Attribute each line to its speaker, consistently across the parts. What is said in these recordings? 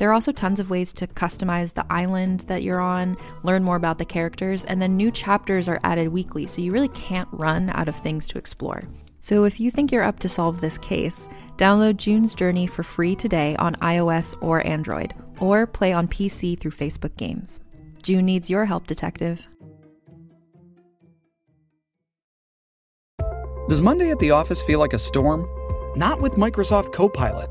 Speaker 1: There are also tons of ways to customize the island that you're on, learn more about the characters, and then new chapters are added weekly, so you really can't run out of things to explore. So if you think you're up to solve this case, download June's Journey for free today on iOS or Android, or play on PC through Facebook Games. June needs your help, detective.
Speaker 2: Does Monday at the office feel like a storm? Not with Microsoft Copilot.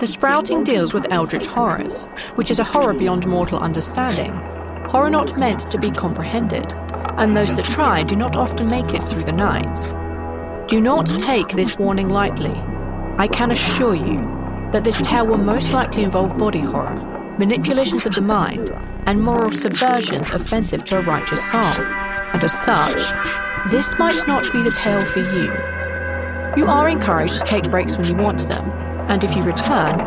Speaker 3: The Sprouting deals with eldritch horrors, which is a horror beyond mortal understanding, horror not meant to be comprehended, and those that try do not often make it through the night. Do not take this warning lightly. I can assure you that this tale will most likely involve body horror, manipulations of the mind, and moral subversions offensive to a righteous soul. And as such, this might not be the tale for you. You are encouraged to take breaks when you want them, and if you return,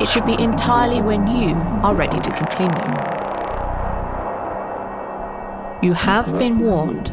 Speaker 3: it should be entirely when you are ready to continue. You have been warned.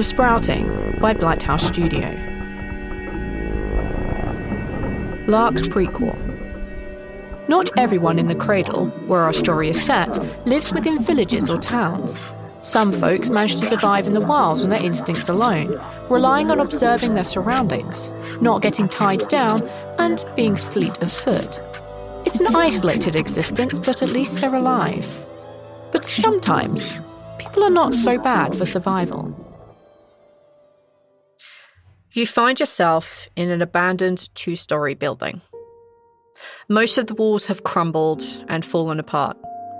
Speaker 3: The Sprouting by Blighthouse Studio. Lark's prequel. Not everyone in the cradle, where our story is set, lives within villages or towns. Some folks manage to survive in the wilds on their instincts alone, relying on observing their surroundings, not getting tied down, and being fleet of foot. It's an isolated existence, but at least they're alive. But sometimes, people are not so bad for survival. You find yourself in an abandoned two story building. Most of the walls have crumbled and fallen apart.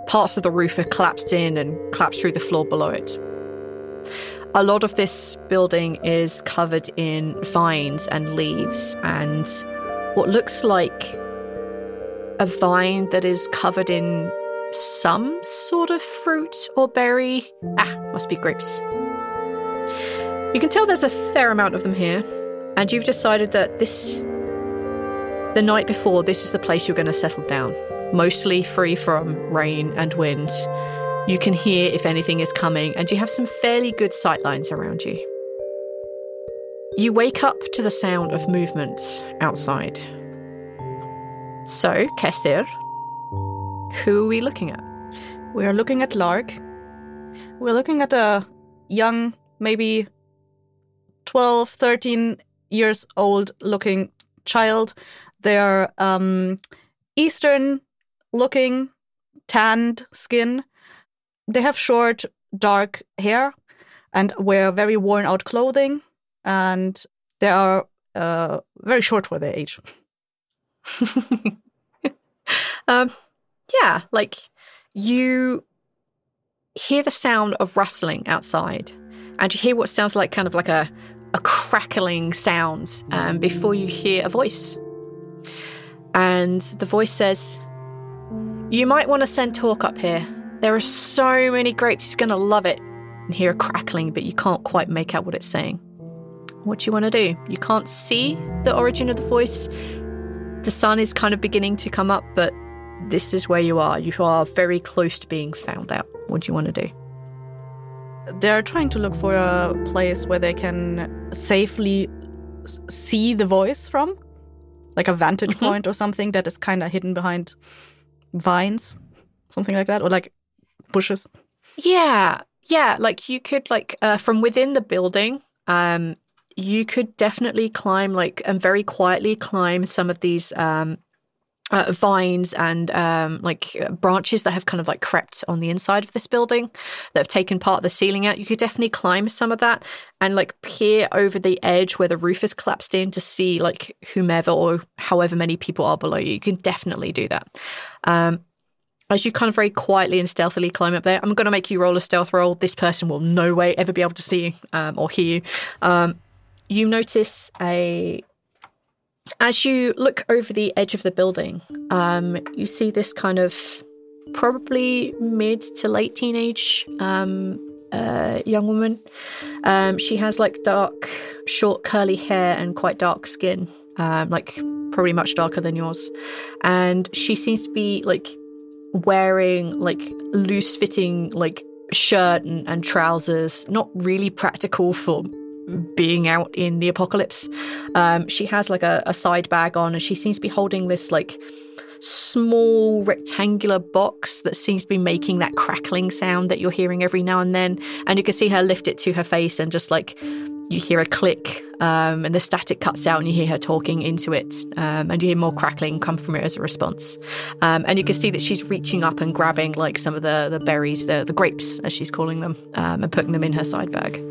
Speaker 3: Parts of the roof have collapsed in and collapsed through the floor below it. A lot of this building is covered in vines and leaves and what looks like a vine that is covered in some sort of fruit or berry. Ah, must be grapes. You can tell there's a fair amount of them here, and you've decided that this, the night before, this is the place you're going to settle down. Mostly free from rain and wind. You can hear if anything is coming, and you have some fairly good sightlines around you. You wake up to the sound of movement outside. So, Kesir, who are we looking at?
Speaker 4: We're looking at Lark. We're looking at a young, maybe 12, 13 years old looking child. They're um, Eastern looking, tanned skin. They have short, dark hair and wear very worn out clothing. And they are uh, very short for their age.
Speaker 3: um, yeah, like you hear the sound of rustling outside and you hear what sounds like kind of like a a crackling sound um, before you hear a voice. And the voice says, You might want to send Torque up here. There are so many grapes, he's going to love it. And hear a crackling, but you can't quite make out what it's saying. What do you want to do? You can't see the origin of the voice. The sun is kind of beginning to come up, but this is where you are. You are very close to being found out. What do you want to do?
Speaker 4: They're trying to look for a place where they can safely see the voice from, like a vantage
Speaker 3: Mhm.
Speaker 4: point or something that is kind of hidden behind vines, something like that, or like bushes.
Speaker 3: Yeah, yeah. Like you could like uh, from within the building, um, you could definitely climb like and very quietly climb some of these um, uh, vines and um, like uh, branches that have kind of like crept on the inside of this building that have taken part of the ceiling out. You could definitely climb some of that and like peer over the edge where the roof is collapsed in to see like whomever or however many people are below you. You can definitely do that. Um, as you kind of very quietly and stealthily climb up there, I'm going to make you roll a stealth roll. This person will no way ever be able to see you um, or hear you. Um, you notice a. As you look over the edge of the building, um, you see this kind of probably mid to late teenage um, uh, young woman. Um, she has like dark, short, curly hair and quite dark skin, um, like probably much darker than yours. And she seems to be like wearing like loose fitting like shirt and, and trousers, not really practical for being out in the apocalypse. Um, she has like a, a side bag on and she seems to be holding this like small rectangular box that seems to be making that crackling sound that you're hearing every now and then. And you can see her lift it to her face and just like you hear a click um, and the static cuts out and you hear her talking into it um, and you hear more crackling come from it as a response um, and you can see that she's reaching up and grabbing like some of the, the berries the, the grapes as she's calling them um, and putting them in her side bag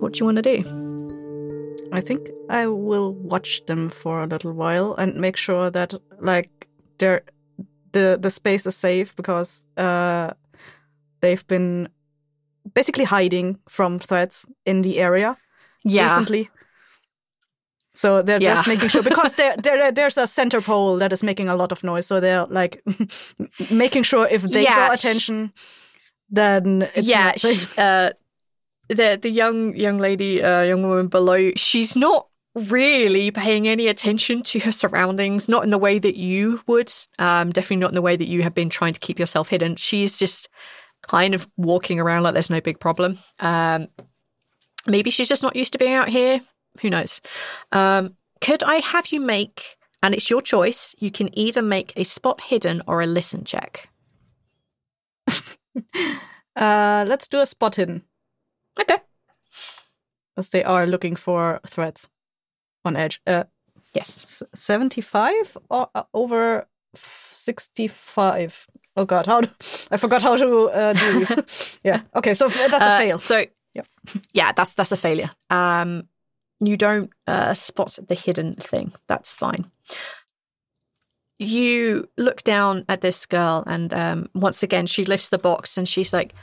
Speaker 3: what do you want to do
Speaker 4: I think I will watch them for a little while and make sure that like they're the the space is safe because uh they've been basically hiding from threats in the area
Speaker 3: yeah
Speaker 4: recently. So they're just making sure because there there there's a center pole that is making a lot of noise. So they're like making sure if they
Speaker 3: Yeah,
Speaker 4: draw attention, then it's
Speaker 3: yeah
Speaker 4: not safe.
Speaker 3: sh- uh, the the young young lady uh, young woman below she's not really paying any attention to her surroundings not in the way that you would um definitely not in the way that you have been trying to keep yourself hidden. She's just kind of walking around like there's no big problem. Um maybe she's just not used to being out here. Who knows? Um could i have you make and it's your choice you can either make a spot hidden or a listen check?
Speaker 4: Uh, let's do a spot hidden
Speaker 3: okay
Speaker 4: as they are looking for threats on edge. Uh,
Speaker 3: yes
Speaker 4: 75 or uh, over 65. Oh god, how do, I forgot how to uh, do this. yeah. Okay, so that's a
Speaker 3: Uh,
Speaker 4: fail.
Speaker 3: So
Speaker 4: Yep.
Speaker 3: yeah, that's that's a failure. Um, you don't uh, spot the hidden thing. That's fine. You look down at this girl, and um, once again, she lifts the box, and she's like,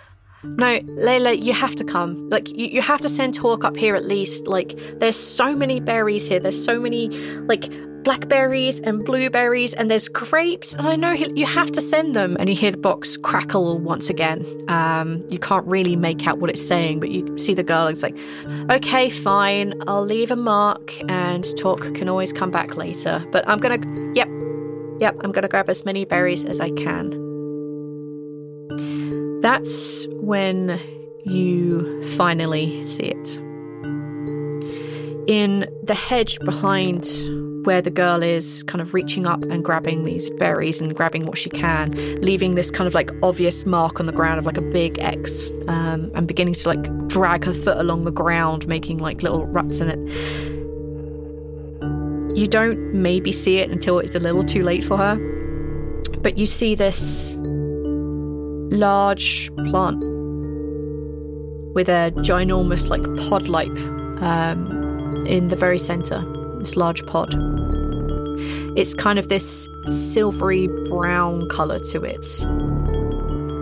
Speaker 3: "No, Layla, you have to come. Like, you, you have to send Hawk up here at least. Like, there's so many berries here. There's so many, like." Blackberries and blueberries, and there's grapes, and I know he, you have to send them. And you hear the box crackle once again. Um, you can't really make out what it's saying, but you see the girl. and It's like, okay, fine, I'll leave a mark, and talk can always come back later. But I'm gonna, yep, yep, I'm gonna grab as many berries as I can. That's when you finally see it. In the hedge behind where the girl is, kind of reaching up and grabbing these berries and grabbing what she can, leaving this kind of like obvious mark on the ground of like a big X, um, and beginning to like drag her foot along the ground, making like little ruts in it. You don't maybe see it until it's a little too late for her, but you see this large plant with a ginormous like pod like um, in the very center this large pod. It's kind of this silvery brown color to it.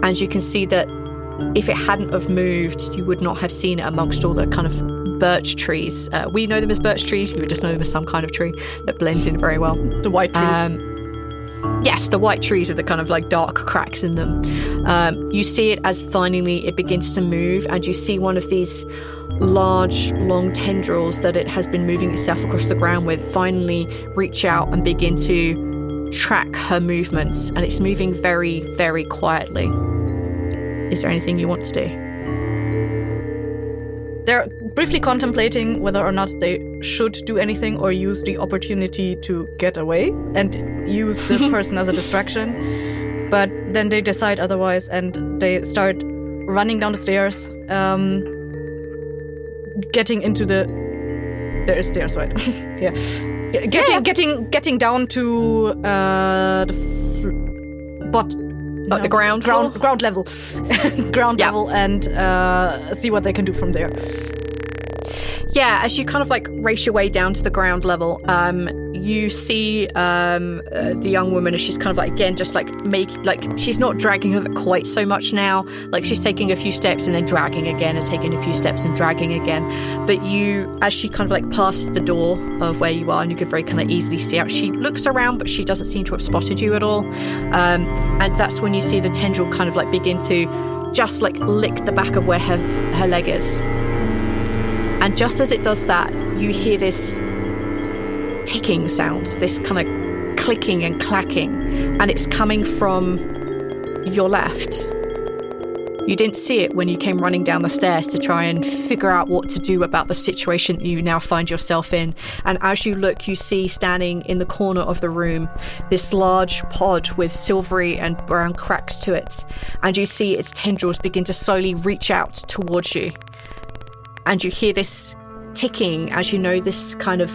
Speaker 3: And you can see that if it hadn't have moved you would not have seen it amongst all the kind of birch trees. Uh, we know them as birch trees. You would just know them as some kind of tree that blends in very well.
Speaker 4: The white trees.
Speaker 3: um, Yes, the white trees with the kind of like dark cracks in them. Um, you see it as finally it begins to move, and you see one of these large, long tendrils that it has been moving itself across the ground with finally reach out and begin to track her movements, and it's moving very, very quietly. Is there anything you want to do?
Speaker 4: They're briefly contemplating whether or not they should do anything or use the opportunity to get away and use the person as a distraction. But then they decide otherwise and they start running down the stairs, um, getting into the. There is stairs, right? yeah. Getting,
Speaker 3: Yeah.
Speaker 4: getting, getting down to uh, the fl- bot,
Speaker 3: Like the ground
Speaker 4: ground,
Speaker 3: floor?
Speaker 4: ground level, ground
Speaker 3: Yeah.
Speaker 4: level, and uh, see what they can do from there.
Speaker 3: Yeah, as you kind of like race your way down to the ground level, um, you see um, uh, the young woman as she's kind of like again just like make like she's not dragging her quite so much now. Like she's taking a few steps and then dragging again and taking a few steps and dragging again. But you, as she kind of like passes the door of where you are, and you can very kind of easily see out. She looks around, but she doesn't seem to have spotted you at all. Um, and that's when you see the tendril kind of like begin to just like lick the back of where her her leg is. And just as it does that, you hear this ticking sound, this kind of clicking and clacking, and it's coming from your left. You didn't see it when you came running down the stairs to try and figure out what to do about the situation you now find yourself in. And as you look, you see standing in the corner of the room this large pod with silvery and brown cracks to it. And you see its tendrils begin to slowly reach out towards you and you hear this ticking as you know this kind of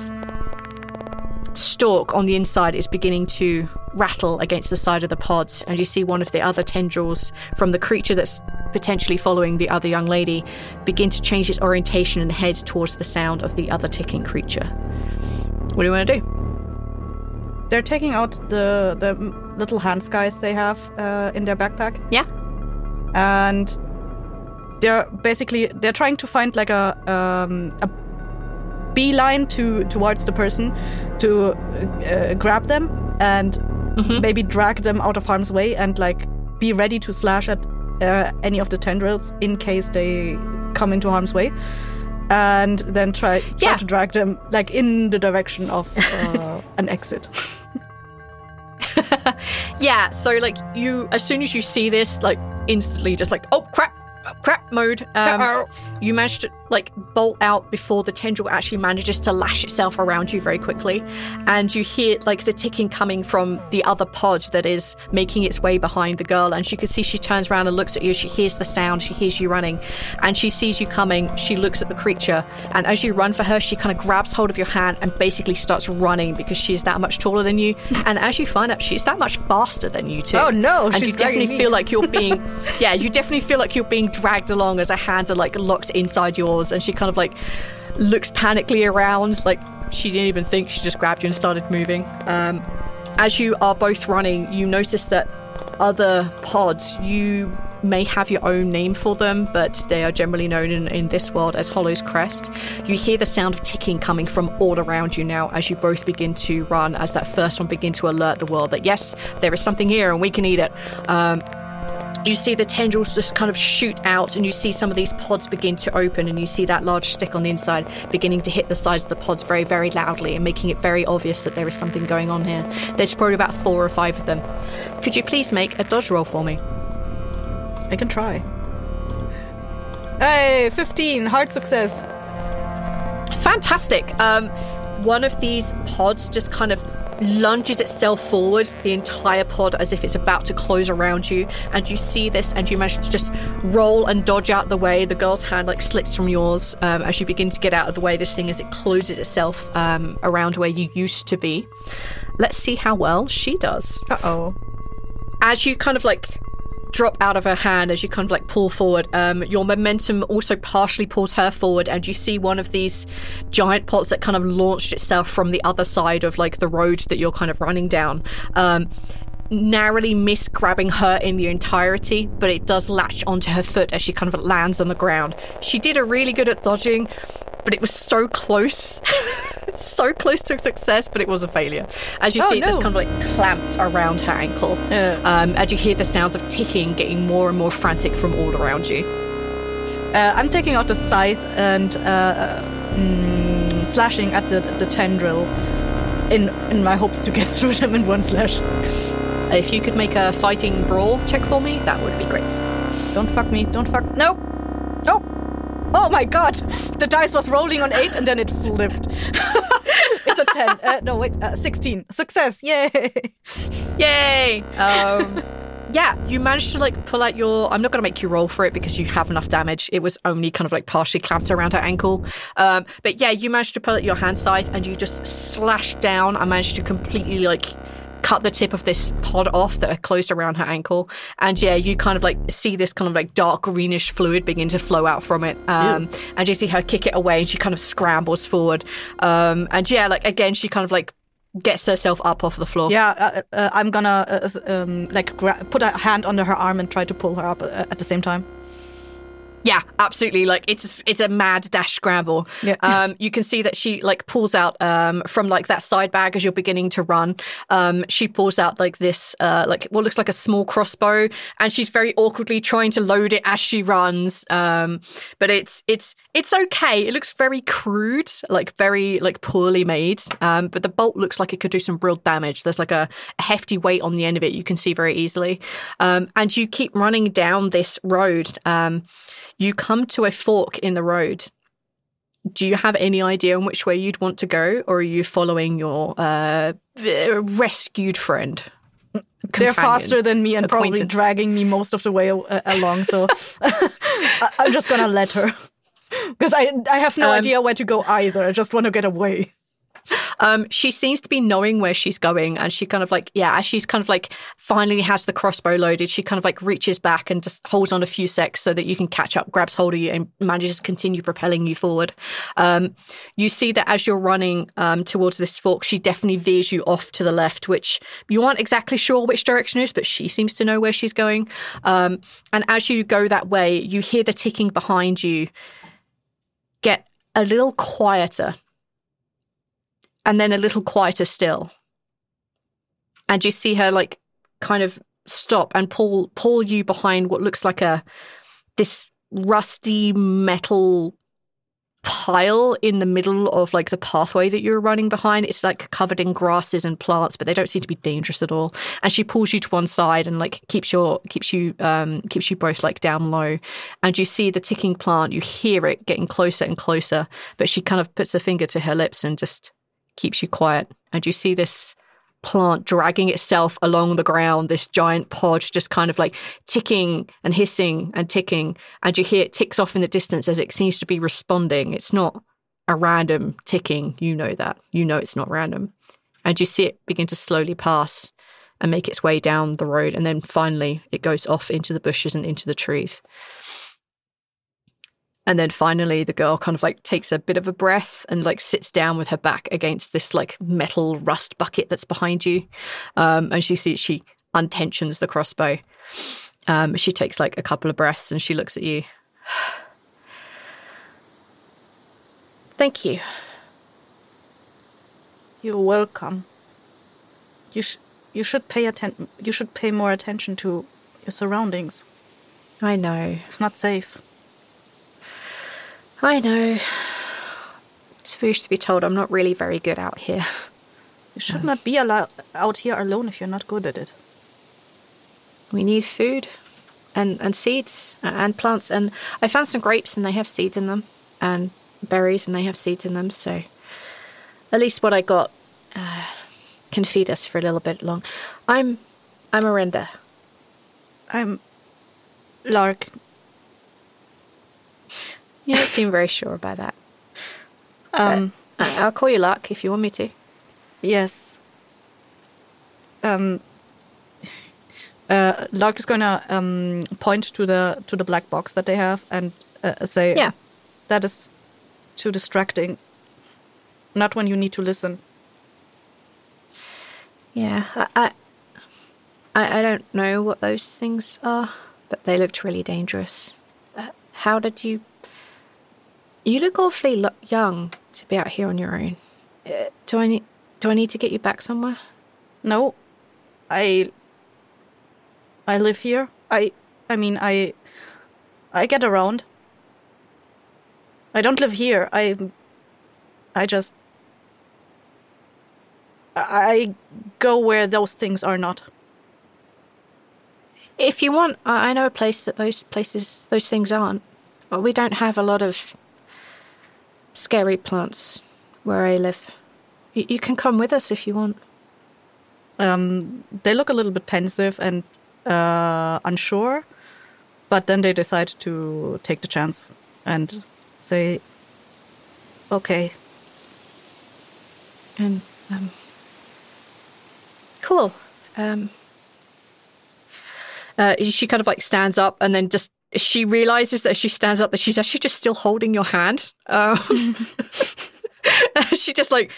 Speaker 3: stalk on the inside is beginning to rattle against the side of the pods and you see one of the other tendrils from the creature that's potentially following the other young lady begin to change its orientation and head towards the sound of the other ticking creature. What do you want to do?
Speaker 4: They're taking out the the little hand scythe they have uh, in their backpack,
Speaker 3: yeah.
Speaker 4: And they're basically they're trying to find like a um, a beeline to towards the person to uh, grab them and maybe drag them out of harm's way and like be ready to slash at uh, any of the tendrils in case they come into harm's way. And then try, try
Speaker 3: Yeah.
Speaker 4: to drag them like in the direction of uh, an exit.
Speaker 3: Yeah, so like you, as soon as you see this, like instantly, just like oh crap, crap mode. Um, you manage to like bolt out before the tendril actually manages to lash itself around you very quickly, and you hear like the ticking coming from the other pod that is making its way behind the girl. And she can see she turns around and looks at you. She hears the sound. She hears you running, and she sees you coming. She looks at the creature, and as you run for her, she kind of grabs hold of your hand and basically starts running because she's that much taller than you. and as you find out, she's that much faster than you too.
Speaker 4: Oh, no,
Speaker 3: And
Speaker 4: she's
Speaker 3: you definitely
Speaker 4: me.
Speaker 3: feel like you're being, yeah, you definitely feel like you're being dragged along as her hands are like locked inside yours, and she kind of like looks panically around, like she didn't even think she just grabbed you and started moving. Um, as you are both running, you notice that other pods, you may have your own name for them, but they are generally known in, in this world as Hollow's Crest. You hear the sound of ticking coming from all around you now as you both begin to run, as that first one begin to alert the world that yes, there is something here and we can eat it. Um, you see the tendrils just kind of shoot out, and you see some of these pods begin to open, and you see that large stick on the inside beginning to hit the sides of the pods very, very loudly and making it very obvious that there is something going on here. There's probably about four or five of them. Could you please make a dodge roll for me?
Speaker 4: I can try. Hey, 15, hard success.
Speaker 3: Fantastic. Um, one of these pods just kind of lunges itself forward, the entire pod, as if it's about to close around you. And you see this, and you manage to just roll and dodge out the way. The girl's hand like slips from yours um, as you begin to get out of the way. This thing as it closes itself um, around where you used to be. Let's see how well she does
Speaker 4: Uh oh.
Speaker 3: as you kind of like drop out of her hand as you kind of like pull forward. Um your momentum also partially pulls her forward and you see one of these giant pots that kind of launched itself from the other side of like the road that you're kind of running down. Um narrowly miss grabbing her in the entirety but it does latch onto her foot as she kind of lands on the ground. She did a really good at dodging but it was so close so close to success, but it was a failure. As you
Speaker 4: Oh,
Speaker 3: see, it just kind of like clamps around her ankle.
Speaker 4: Uh.
Speaker 3: Um, and you hear the sounds of ticking getting more and more frantic from all around you.
Speaker 4: Uh, I'm taking out the scythe and uh, uh, mm, slashing at the the tendril in in my hopes to get through them in one slash.
Speaker 3: If you could make a fighting brawl check for me, that would be great.
Speaker 4: Don't fuck me. Don't fuck. No. No. Oh my god! The dice was rolling on eight and then it flipped. it's a ten. Uh, no, wait. Uh, Sixteen. Success! Yay!
Speaker 3: Yay! Um, yeah, you managed to like pull out your. I'm not going to make you roll for it because you have enough damage. It was only kind of like partially clamped around her ankle. Um, but yeah, you managed to pull out your hand scythe and you just slashed down. I managed to completely like cut the tip of this pod off that are closed around her ankle. And yeah, you kind of like see this kind of like dark greenish fluid begin to flow out from it. Um, and you see her kick it away and she kind of scrambles forward. Um, and yeah, like again, she kind of like gets herself up off the floor.
Speaker 4: yeah, uh, uh, I'm gonna uh, um, like gra- put a hand under her arm and try to pull her up uh, at the same time.
Speaker 3: Yeah, absolutely. Like it's it's a mad dash scramble.
Speaker 4: Yeah.
Speaker 3: Um, you can see that she like pulls out um from like that side bag as you're beginning to run. Um, she pulls out like this uh like what looks like a small crossbow, and she's very awkwardly trying to load it as she runs. Um, but it's it's it's okay. It looks very crude, like very like poorly made. Um, but the bolt looks like it could do some real damage. There's like a, a hefty weight on the end of it. You can see very easily. Um, and you keep running down this road. Um, you come to a fork in the road. Do you have any idea on which way you'd want to go, or are you following your uh, rescued friend?
Speaker 4: They're faster than me and probably dragging me most of the way uh, along. So I'm just gonna let her because I I have no
Speaker 3: Um,
Speaker 4: idea where to go either. I just want to get away.
Speaker 3: Um, she seems to be knowing where she's going, and she kind of like, yeah, as she's kind of like finally has the crossbow loaded, she kind of like reaches back and just holds on a few secs so that you can catch up, grabs hold of you, and manages to continue propelling you forward. Um, you see that as you're running um, towards this fork, she definitely veers you off to the left, which you aren't exactly sure which direction is, but she seems to know where she's going. Um, and as you go that way, you hear the ticking behind you get a little quieter and then a little quieter still. And you see her like kind of stop and pull pull you behind what looks like a this rusty metal pile in the middle of like the pathway that you're running behind. It's like covered in grasses and plants, but they don't seem to be dangerous at all. And she pulls you to one side and like keeps your keeps you um keeps you both like down low. And you see the ticking plant, you hear it getting closer and closer, but she kind of puts her finger to her lips and just keeps you quiet. And you see this plant dragging itself along the ground, this giant pod just kind of like ticking and hissing and ticking. And you hear it ticks off in the distance as it seems to be responding. It's not a random ticking. You know that. You know it's not random. And you see it begin to slowly pass and make its way down the road. And then finally, it goes off into the bushes and into the trees. And then finally, the girl kind of like takes a bit of a breath and like sits down with her back against this like metal rust bucket that's behind you. Um, and she sees she untensions the crossbow. Um, she takes like a couple of breaths and she looks at you. Thank you.
Speaker 4: You're welcome. You sh- you should pay atten- You should pay more attention to your surroundings.
Speaker 3: I know.
Speaker 4: It's not safe.
Speaker 3: I know. Supposed to be told I'm not really very good out here.
Speaker 4: You should not be allo- out here alone if you're not good at it.
Speaker 3: We need food and, and seeds and plants. And I found some grapes and they have seeds in them, and berries and they have seeds in them. So at least what I got uh, can feed us for a little bit long. I'm I'm Arenda.
Speaker 4: I'm Lark.
Speaker 3: You don't seem very sure about that.
Speaker 4: Um,
Speaker 3: I- I'll call you Luck if you want me to.
Speaker 4: yes. Um, uh, Lark is gonna um, point to the to the black box that they have and uh, say,
Speaker 3: Yeah.
Speaker 4: that is too distracting. Not when you need to listen."
Speaker 3: Yeah, I, I, I I don't know what those things are, but they looked really dangerous. Uh, how did you? You look awfully lo- young to be out here on your own. Uh, do I need do I need to get you back somewhere?
Speaker 4: No, I. I live here. I. I mean, I. I get around. I don't live here. I. I just. I go where those things are not.
Speaker 3: If you want, I I know a place that those places, those things aren't. But we don't have a lot of scary plants where I live. You, you can come with us if you want.
Speaker 4: Um, they look a little bit pensive and uh, unsure, but then they decide to take the chance and say, "Okay,
Speaker 3: And um, cool. Um, uh, she kind of like stands up and then just she realizes that as she stands up that she's actually just still holding your hand. Um, she just like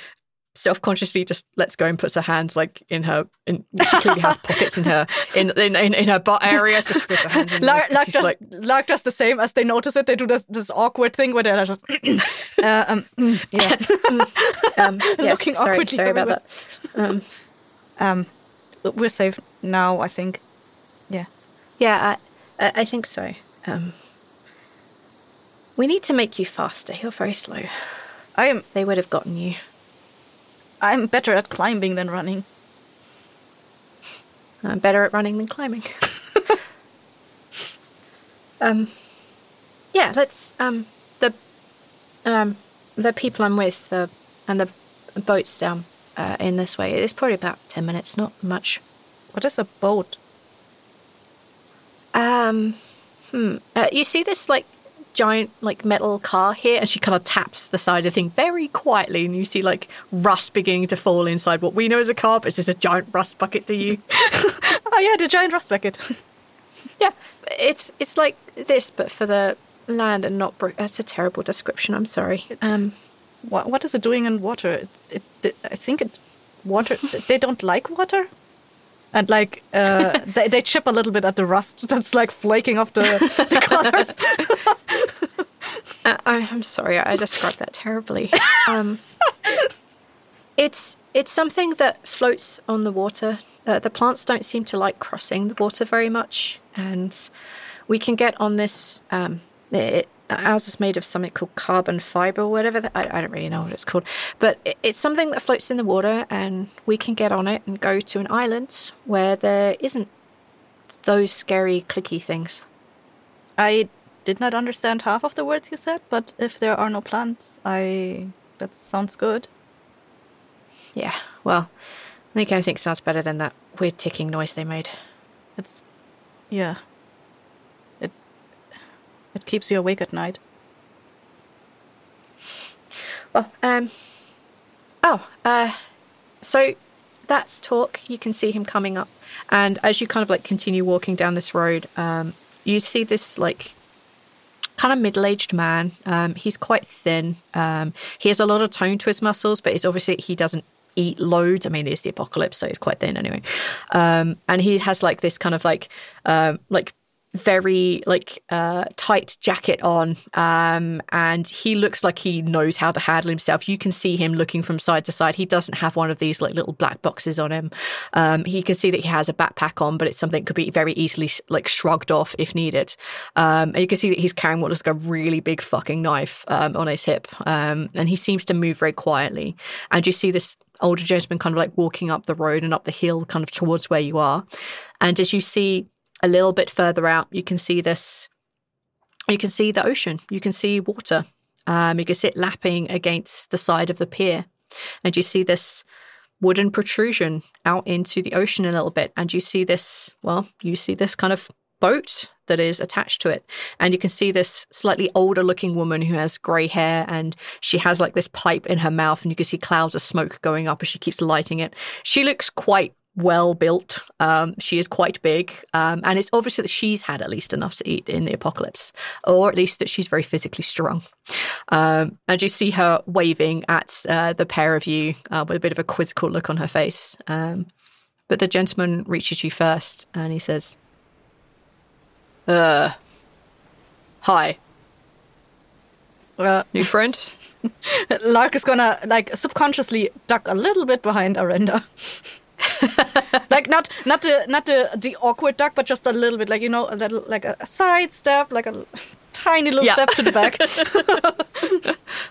Speaker 3: self-consciously just lets go and puts her hands like in her in she clearly has pockets in her in in, in, in her butt area so she puts her hands in there.
Speaker 4: Lark, Lark, just,
Speaker 3: like
Speaker 4: Lark does the same as they notice it. They do this, this awkward thing where they're just, uh, um, mm, yeah.
Speaker 3: um, yes,
Speaker 4: Looking
Speaker 3: sorry,
Speaker 4: awkwardly
Speaker 3: sorry about
Speaker 4: everywhere.
Speaker 3: that um,
Speaker 4: Um, we're safe now, I think. Yeah.
Speaker 3: Yeah, I I think so. Um, we need to make you faster. You're very slow.
Speaker 4: I am.
Speaker 3: They would have gotten you.
Speaker 4: I'm better at climbing than running.
Speaker 3: I'm better at running than climbing. um, yeah, let's um the um the people I'm with uh, and the boats down uh, in this way. It's probably about ten minutes, not much.
Speaker 4: What is a boat?
Speaker 3: Um, hmm. Uh, you see this like giant like metal car here, and she kind of taps the side of the thing very quietly, and you see like rust beginning to fall inside what we know as a car, but it's just a giant rust bucket to you.
Speaker 4: Oh yeah, the giant rust bucket.
Speaker 3: yeah, it's it's like this, but for the land and not. Bro- That's a terrible description. I'm sorry. Um,
Speaker 4: what, what is it doing in water? It, it, it, I think it water. they don't like water, and like uh, they they chip a little bit at the rust that's like flaking off the the colors.
Speaker 3: I, I'm sorry. I described that terribly. Um, it's it's something that floats on the water. Uh, the plants don't seem to like crossing the water very much, and we can get on this. Um, it, ours is made of something called carbon fiber or whatever. I, I don't really know what it's called, but it, it's something that floats in the water, and we can get on it and go to an island where there isn't those scary clicky things.
Speaker 4: I did not understand half of the words you said, but if there are no plants, I that sounds good.
Speaker 3: Yeah, well, I think anything sounds better than that weird ticking noise they made.
Speaker 4: It's yeah. It keeps you awake at night.
Speaker 3: Well, um, oh, uh, so that's talk. You can see him coming up, and as you kind of like continue walking down this road, um, you see this like kind of middle-aged man. Um, he's quite thin. Um, he has a lot of tone to his muscles, but it's obviously he doesn't eat loads. I mean, it's the apocalypse, so he's quite thin anyway. Um, and he has like this kind of like um, like very like uh, tight jacket on, um, and he looks like he knows how to handle himself. You can see him looking from side to side. He doesn't have one of these like little black boxes on him. Um, he can see that he has a backpack on, but it's something that could be very easily like shrugged off if needed. Um, and you can see that he's carrying what looks like a really big fucking knife um, on his hip, um, and he seems to move very quietly. And you see this older gentleman kind of like walking up the road and up the hill, kind of towards where you are. And as you see a little bit further out, you can see this. You can see the ocean. You can see water. Um, you can see it lapping against the side of the pier, and you see this wooden protrusion out into the ocean a little bit. And you see this. Well, you see this kind of boat that is attached to it. And you can see this slightly older looking woman who has grey hair and she has like this pipe in her mouth, and you can see clouds of smoke going up as she keeps lighting it. She looks quite well built. Um, she is quite big. Um, and it's obvious that she's had at least enough to eat in the apocalypse, or at least that she's very physically strong. Um, and you see her waving at uh, the pair of you uh, with a bit of a quizzical look on her face. Um, but the gentleman reaches you first and he says, Uh, hi,
Speaker 4: Uh,
Speaker 3: new friend?
Speaker 4: Lark is gonna like subconsciously duck a little bit behind Arenda. like not not the not the the awkward duck, but just a little bit, like you know, a little like a, side step, like a tiny little
Speaker 3: Yeah.
Speaker 4: step to the back.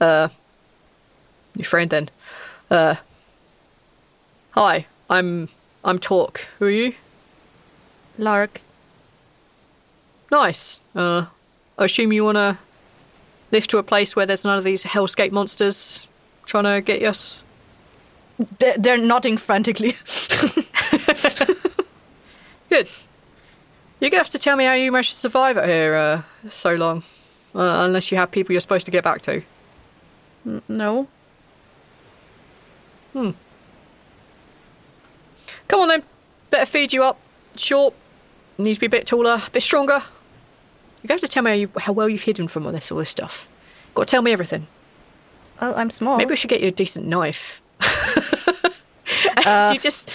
Speaker 3: Uh, your friend then. Uh, hi, I'm I'm Talk. Who are you?
Speaker 4: Lark,
Speaker 3: Nice. Uh, I assume you want to lift to a place where there's none of these hellscape monsters trying to get us.
Speaker 4: They're, they're nodding frantically.
Speaker 3: Good. You're gonna have to tell me how you managed to survive out here uh, so long, uh, unless you have people you're supposed to get back to.
Speaker 4: no, Hmm.
Speaker 3: Come on then. Better feed you up. Short. Needs to be a bit taller, a bit stronger. You're going to have to tell me how, you, how well you've hidden from all this, all this stuff. Got to tell me everything.
Speaker 4: oh, I'm small.
Speaker 3: Maybe we should get you a decent knife.
Speaker 4: Uh,
Speaker 3: you just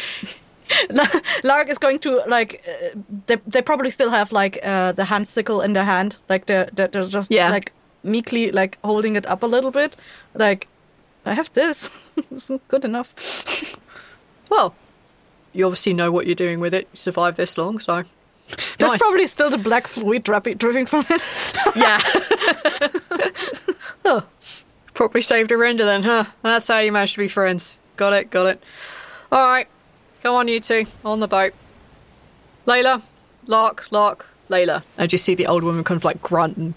Speaker 4: Lark is going to like. Uh, they they probably still have like uh, the hand sickle in their hand, like they're they're, they're just
Speaker 3: Yeah.
Speaker 4: like meekly like holding it up a little bit, like I have this. it's good enough.
Speaker 3: well, you obviously know what you're doing with it. You survived this long, so
Speaker 4: There's
Speaker 3: Nice.
Speaker 4: probably still the black fluid dripping, dripping from it.
Speaker 3: yeah. oh, probably saved Arenda then, huh? That's how you managed to be friends. Got it, got it. All right, come on, you two, on the boat. Layla, Lark, Lark, Layla. And you see the old woman kind of like grunt and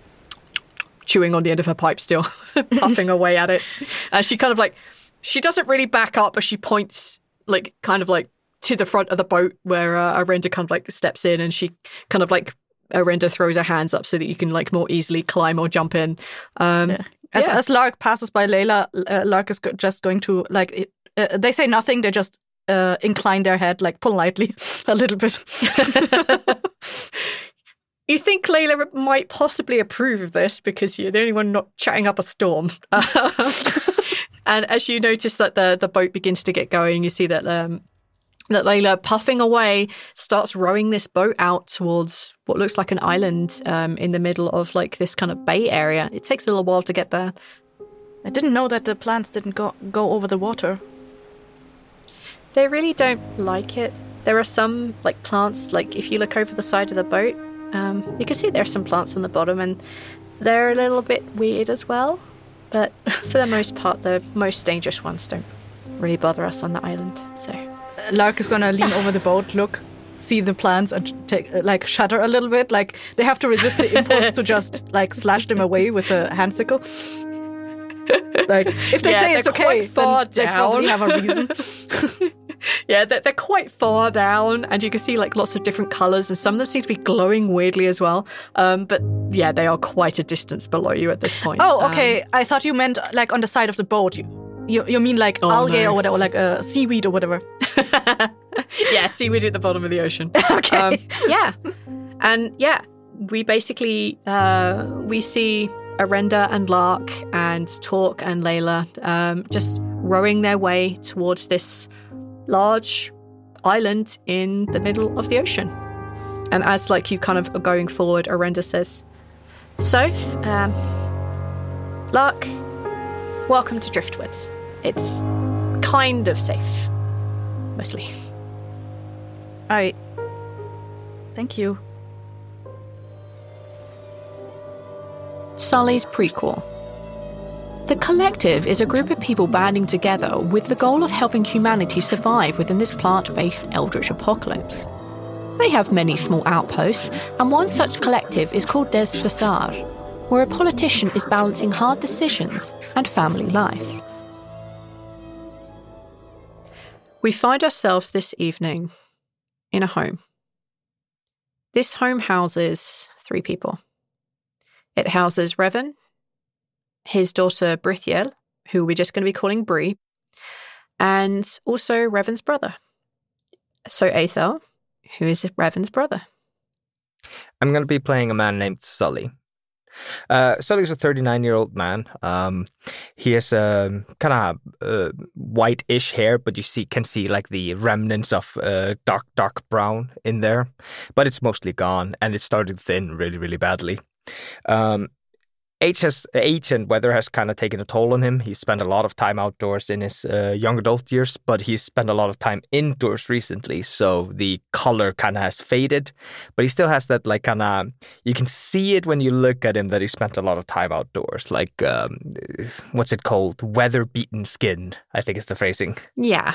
Speaker 3: chewing on the end of her pipe still, puffing away at it. And she kind of like, she doesn't really back up, but she points like kind of like to the front of the boat where uh, Arenda kind of like steps in and she kind of like, Arenda throws her hands up so that you can like more easily climb or jump in. Um,
Speaker 4: As,
Speaker 3: Yeah.
Speaker 4: as Lark passes by Layla, uh, Lark is go- just going to like. It, uh, they say nothing. They just uh, incline their head like politely a little bit.
Speaker 3: You think Layla might possibly approve of this because you're the only one not chatting up a storm. and as you notice that the, the boat begins to get going, you see that um, that Layla, puffing away, starts rowing this boat out towards what looks like an island um, in the middle of like this kind of bay area. It takes a little while to get there.
Speaker 4: I didn't know that the plants didn't go go over the water.
Speaker 3: They really don't like it. There are some like plants, like if you look over the side of the boat, um, you can see there are some plants on the bottom, and they're a little bit weird as well. But for the most part, the most dangerous ones don't really bother us on the island. So
Speaker 4: Lark is gonna lean over the boat, look, see the plants, and take like shudder a little bit. Like they have to resist the impulse to just like slash them away with a hand sickle. Like if they
Speaker 3: Yeah,
Speaker 4: say it's okay, then they probably
Speaker 3: down.
Speaker 4: have a reason.
Speaker 3: yeah, they're, they're quite far down, and you can see like lots of different colors, and some of them seem to be glowing weirdly as well. Um, but yeah, they are quite a distance below you at this point.
Speaker 4: Oh,
Speaker 3: Um,
Speaker 4: okay. I thought you meant like on the side of the boat. You you, you mean like
Speaker 3: Oh,
Speaker 4: algae
Speaker 3: no.
Speaker 4: or whatever, like uh, seaweed or whatever.
Speaker 3: yeah, seaweed at the bottom of the ocean.
Speaker 4: Okay.
Speaker 3: Um, yeah, and yeah, we basically uh, we see Arenda and Lark and Talk and Layla um, just rowing their way towards this large island in the middle of the ocean. And as like you kind of are going forward, Arenda says, "So, um, Lark, welcome to Driftwoods. It's kind of safe, mostly."
Speaker 4: I. Thank you.
Speaker 5: Sully's prequel. The Collective is a group of people banding together with the goal of helping humanity survive within this plant based eldritch apocalypse. They have many small outposts, and one such collective is called Des Bassar, where a politician is balancing hard decisions and family life.
Speaker 3: We find ourselves this evening in a home. This home houses three people. It houses Revan, his daughter Brithiel, who we're just going to be calling Brie, and also Revan's brother. So Aethel, who is Revan's brother.
Speaker 6: I'm going to be playing a man named Sully. Uh, Sully's a 39 year old man. Um, he has um, kind of uh, white-ish hair, but you see can see like the remnants of uh, dark dark brown in there, but it's mostly gone and it started thin really really badly. Um, age has age and weather has kind of taken a toll on him. He spent a lot of time outdoors in his uh, young adult years, but he's spent a lot of time indoors recently. So the color kind of has faded, but he still has that like kind of. You can see it when you look at him that he spent a lot of time outdoors. Like um, what's it called? Weather beaten skin. I think is the phrasing.
Speaker 3: Yeah.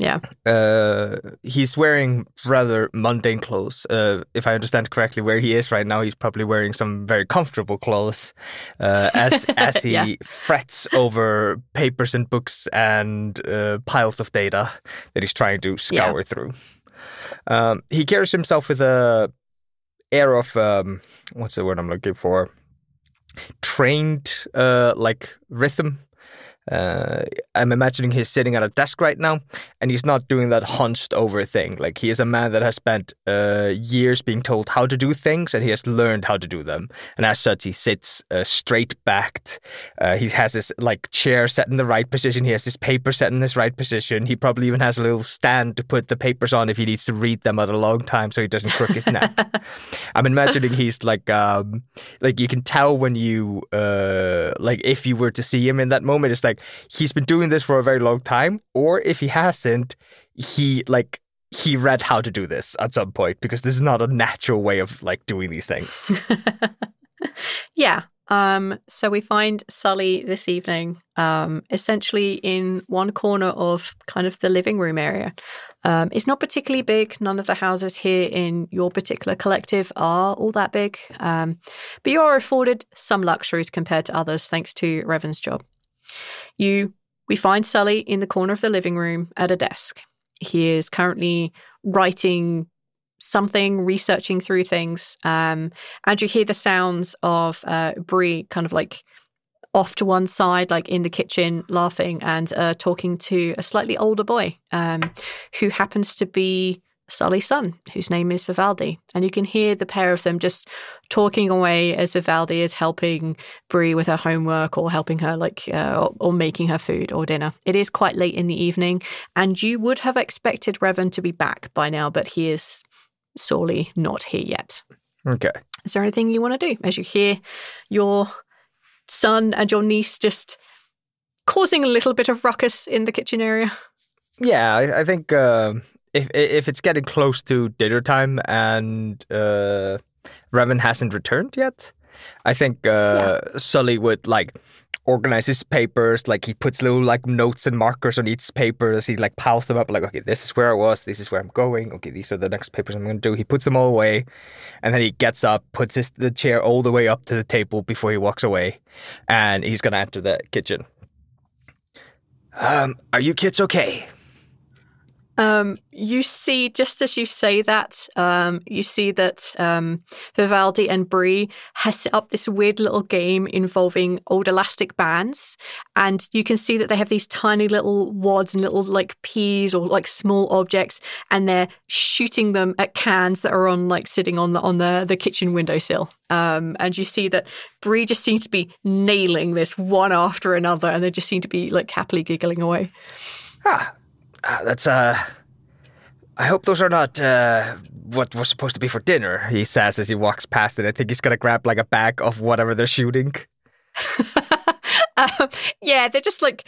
Speaker 3: Yeah.
Speaker 6: Uh, he's wearing rather mundane clothes. Uh, if I understand correctly, where he is right now, he's probably wearing some very comfortable clothes. Uh, as as he
Speaker 3: Yeah.
Speaker 6: frets over papers and books and uh, piles of data that he's trying to scour through. Um, he carries himself with a air of um, what's the word I'm looking for? Trained, uh, like rhythm. Uh, I'm imagining he's sitting at a desk right now, and he's not doing that hunched over thing. Like he is a man that has spent uh, years being told how to do things, and he has learned how to do them. And as such, he sits uh, straight backed. Uh, he has his like chair set in the right position. He has his paper set in his right position. He probably even has a little stand to put the papers on if he needs to read them at a long time, so he doesn't crook his neck. I'm imagining he's like um like you can tell when you uh like if you were to see him in that moment it's like he's been doing this for a very long time or if he hasn't he like he read how to do this at some point because this is not a natural way of like doing these things.
Speaker 3: Yeah. Um, so we find Sully this evening, um, essentially in one corner of kind of the living room area. Um, it's not particularly big. None of the houses here in your particular collective are all that big. Um, but you are afforded some luxuries compared to others thanks to Revan's job. You we find Sully in the corner of the living room at a desk. He is currently writing something, researching through things, um, and you hear the sounds of uh, Bree kind of like off to one side, like in the kitchen, laughing and uh, talking to a slightly older boy um, who happens to be Sully's son, whose name is Vivaldi. And you can hear the pair of them just talking away as Vivaldi is helping Bree with her homework or helping her, like, uh, or, or making her food or dinner. It is quite late in the evening, and you would have expected Revan to be back by now, but he is sorely not here yet.
Speaker 6: Okay.
Speaker 3: Is there anything you want to do as you hear your son and your niece just causing a little bit of ruckus in the kitchen area?
Speaker 6: Yeah, I, I think uh, if if it's getting close to dinner time and uh, Revan hasn't returned yet, I think uh, Sully would like organize his papers. Like he puts little like notes and markers on each paper he like piles them up. Like okay, this is where I was. This is where I'm going. Okay, these are the next papers I'm going to do. He puts them all away, and then he gets up, puts his the chair all the way up to the table before he walks away, and he's gonna enter the kitchen. Um, are you kids okay?
Speaker 3: Um, you see, just as you say that, um, you see that um, Vivaldi and Bree has set up this weird little game involving old elastic bands, and you can see that they have these tiny little wads and little like peas or like small objects, and they're shooting them at cans that are on like sitting on the on the the kitchen windowsill. Um, and you see that Bree just seems to be nailing this one after another, and they just seem to be like happily giggling away.
Speaker 6: Ah, ah, that's uh. I hope those are not uh, what was supposed to be for dinner. He says as he walks past it. I think he's gonna grab like a bag of whatever they're shooting.
Speaker 3: um, yeah, they're just like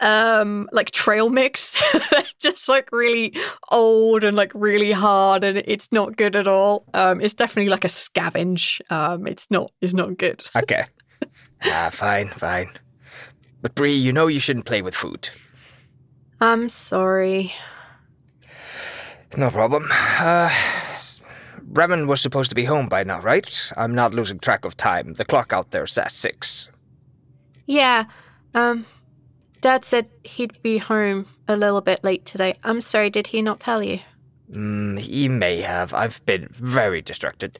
Speaker 3: um like trail mix just like really old and like really hard and it's not good at all um it's definitely like a scavenge um it's not it's not good
Speaker 6: Okay. ah, fine, fine. But Bree, you know you shouldn't play with food.
Speaker 3: I'm sorry
Speaker 6: No problem. Uh, Revan was supposed to be home by now, right? I'm not losing track of time. The clock out there says six.
Speaker 3: yeah um dad said he'd be home a little bit late today i'm sorry did he not tell you
Speaker 6: Mm, he may have. I've been very distracted.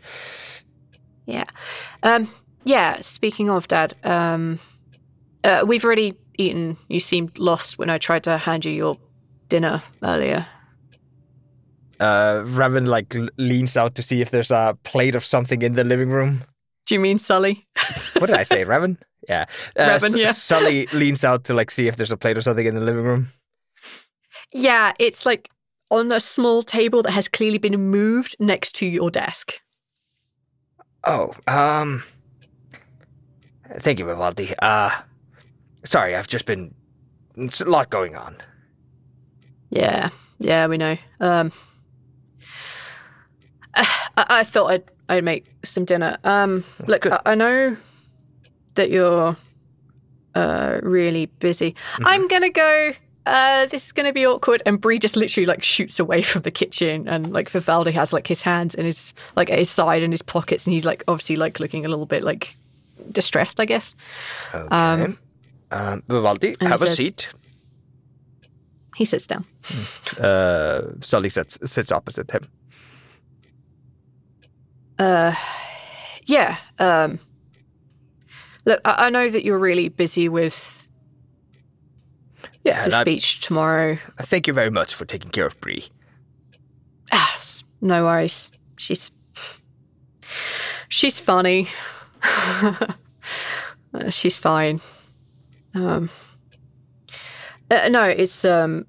Speaker 3: Yeah. Um, yeah, speaking of dad, um, uh, we've already eaten. You seemed lost when I tried to hand you your dinner earlier.
Speaker 6: Uh, Revan like leans out to see if there's a plate of something in the living room.
Speaker 3: Do you mean Sully?
Speaker 6: What did I say, Revan? Yeah. Uh, S-
Speaker 3: yeah.
Speaker 6: Sully leans out to like see if there's a plate or something in the living room.
Speaker 3: Yeah, it's like on a small table that has clearly been moved next to your desk.
Speaker 6: Oh, um, Thank you, Vivaldi. Uh, sorry, I've just been. It's a lot going on.
Speaker 3: Yeah, yeah, we know. Um, I, I thought I'd I'd make some dinner. Um, look. I, I know that you're uh, really busy. I'm gonna go. Uh, this is gonna be awkward. And Bree just literally like shoots away from the kitchen, and like Vivaldi has like his hands in his like at his side in his pockets, and he's like obviously like looking a little bit like distressed, I guess.
Speaker 6: Okay.
Speaker 3: Um,
Speaker 6: Um, Vivaldi, have a
Speaker 3: says-
Speaker 6: seat.
Speaker 3: He sits down.
Speaker 6: Uh, Sully sits sits opposite him.
Speaker 3: Uh, yeah. Um, look, I, I know that you're really busy with
Speaker 6: Yeah,
Speaker 3: the
Speaker 6: I,
Speaker 3: speech tomorrow.
Speaker 6: Thank you very much for taking care of Bree.
Speaker 3: Ah, no worries. She's she's funny. Uh, she's fine. Um, uh, no, it's um.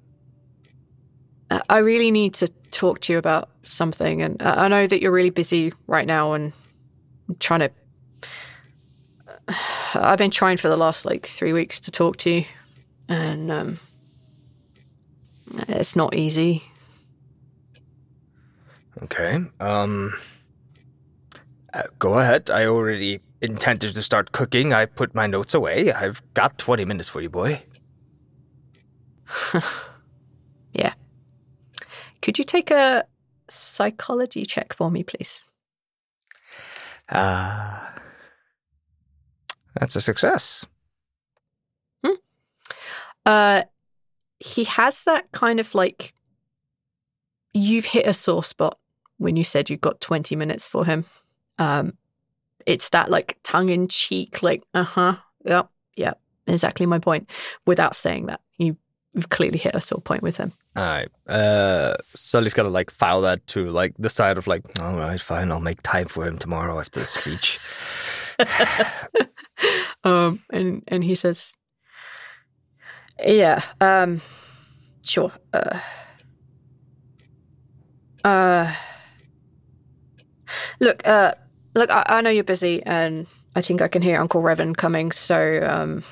Speaker 3: I really need to talk to you about something, and I I know that you're really busy right now, and I'm trying to. I've been trying for the last like three weeks to talk to you, and um, it's not easy.
Speaker 6: Okay. Um. uh, go ahead. I already intended to start cooking. I put my notes away. I've got twenty minutes for you, boy.
Speaker 3: Yeah. Could you take a psychology check for me, please?
Speaker 6: Uh, that's a success. Hmm.
Speaker 3: Uh, he has that kind of like you've hit a sore spot when you said you've got 20 minutes for him. Um, it's that like tongue in cheek, like, uh huh, yep, yep, exactly my point, without saying that. You, you've clearly hit a sore point with him.
Speaker 6: All right. Uh, Sully's gonna like file that to like the side of like, all right, fine. I'll make time for him tomorrow after the speech.
Speaker 3: um, and and he says, "Yeah, um, sure. Uh, uh, look, uh, look. I, I know you're busy, and I think I can hear Uncle Revan coming. So, um,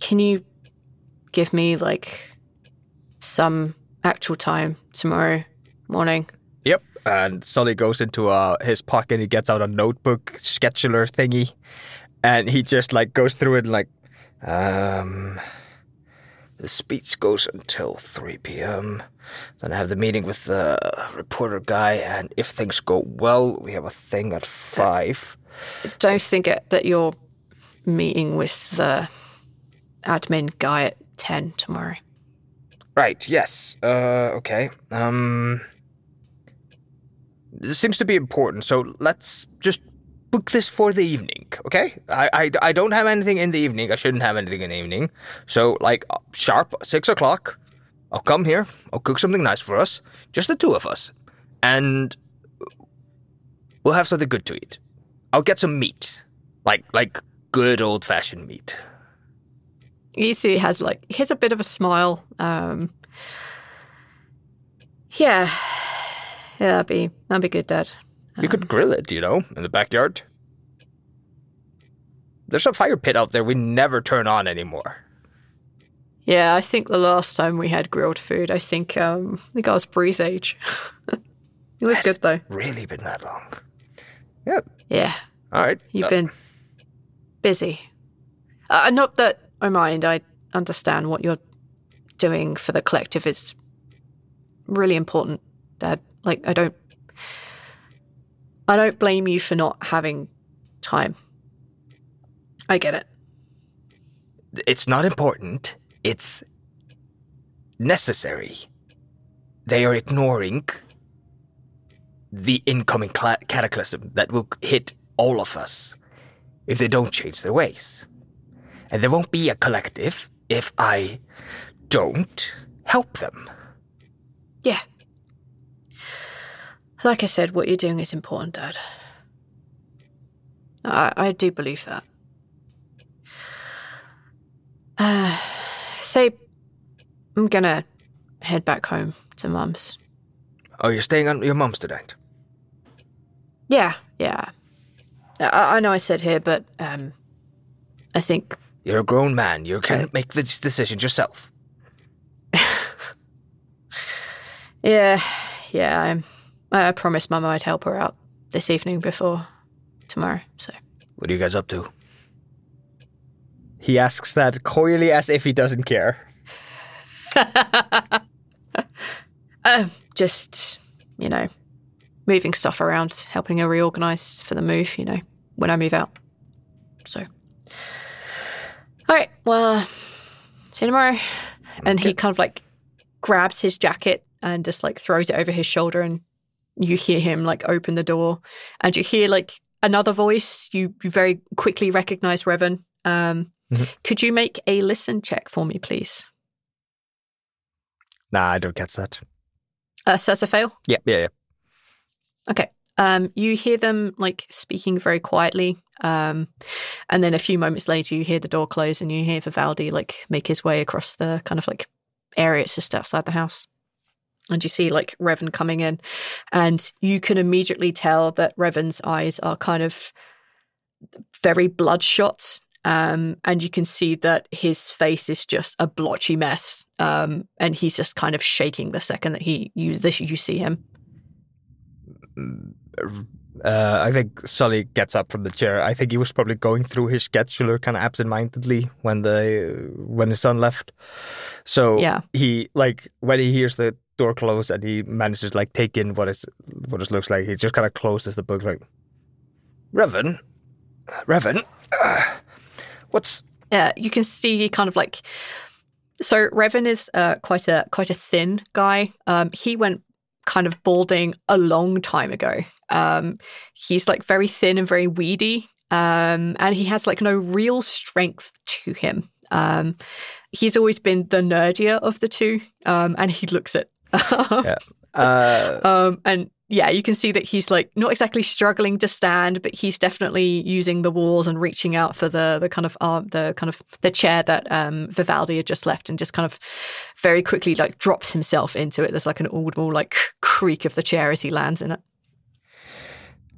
Speaker 3: can you give me like some actual time tomorrow morning?"
Speaker 6: Yep. And Sully goes into uh, his pocket. He gets out a notebook scheduler thingy, and he just like goes through it like, um, the speech goes until three p.m. Then I have the meeting with the reporter guy, and if things go well, we have a thing at five.
Speaker 3: Don't forget that you're meeting with the admin guy at ten tomorrow.
Speaker 6: Right. Yes. Uh. Okay. Um. This seems to be important, so let's just book this for the evening, okay? I, I, I don't have anything in the evening. I shouldn't have anything in the evening. So, like, uh, sharp six o'clock, I'll come here. I'll cook something nice for us, just the two of us, and we'll have something good to eat. I'll get some meat, like like good old fashioned meat.
Speaker 3: He has like he has a bit of a smile. Um, yeah, yeah, that'd be that'd be good, Dad.
Speaker 6: You could grill it, you know, in the backyard. There's a fire pit out there we never turn on anymore.
Speaker 3: Yeah, I think the last time we had grilled food, I think um, I think I was Bree's age. it was good though.
Speaker 6: Really been that long. Yeah.
Speaker 3: Yeah,
Speaker 6: All right.
Speaker 3: you've
Speaker 6: Uh,
Speaker 3: been busy. Uh, not that I mind. I understand what you're doing for the collective is really important, Dad. Like I don't, I don't blame you for not having time. I get it.
Speaker 6: It's not important. It's necessary. They are ignoring the incoming cataclysm that will hit all of us if they don't change their ways. And there won't be a collective if I don't help them.
Speaker 3: Yeah. Like I said, what you're doing is important, Dad. I, I do believe that. Uh, say, I'm gonna head back home to Mum's.
Speaker 6: Oh, you're staying on your mom's tonight?
Speaker 3: Yeah, yeah. I, I know I said here, but um, I think
Speaker 6: You're a grown man. You can make this decision yourself.
Speaker 3: yeah, yeah. I'm, I I promised Mama I'd help her out this evening before tomorrow. So
Speaker 6: What are you guys up to? He asks that coyly as if he doesn't care.
Speaker 3: uh, just you know, moving stuff around, helping her reorganize for the move. You know, when I move out. So, all right. Well, see you tomorrow. And he kind of like grabs his jacket and just like throws it over his shoulder, and you hear him like open the door, and you hear like another voice. You you very quickly recognize Revan. Um, Could you make a listen check for me, please?
Speaker 6: Nah, I don't catch that.
Speaker 3: Uh, so that's a fail.
Speaker 6: Yeah, yeah, yeah.
Speaker 3: Okay. Um, you hear them like speaking very quietly. Um, and then a few moments later, you hear the door close and you hear Vivaldi like make his way across the kind of like area. It's just outside the house. And you see like Revan coming in. And you can immediately tell that Revan's eyes are kind of very bloodshot. Um, and you can see that his face is just a blotchy mess. Um, and he's just kind of shaking the second that he you, this, you see him.
Speaker 6: Uh, I think Sully gets up from the chair. I think he was probably going through his scheduler kind of absentmindedly when the when his son left. So
Speaker 3: Yeah.
Speaker 6: he like when he hears the door close and he manages to like take in what is what it looks like. He just kind of closes the book like, Revan, Revan, uh, what's
Speaker 3: Yeah, you can see kind of like. So Revan is uh, quite a quite a thin guy. Um, he went kind of balding a long time ago. Um, he's like very thin and very weedy, um, and he has like no real strength to him. Um, he's always been the nerdier of the two, um, and he looks it.
Speaker 6: yeah. Uh,
Speaker 3: Um, and yeah, you can see that he's like not exactly struggling to stand, but he's definitely using the walls and reaching out for the the kind of arm, the kind of the chair that um, Vivaldi had just left, and just kind of very quickly like drops himself into it. There's like an audible like creak of the chair as he lands in it.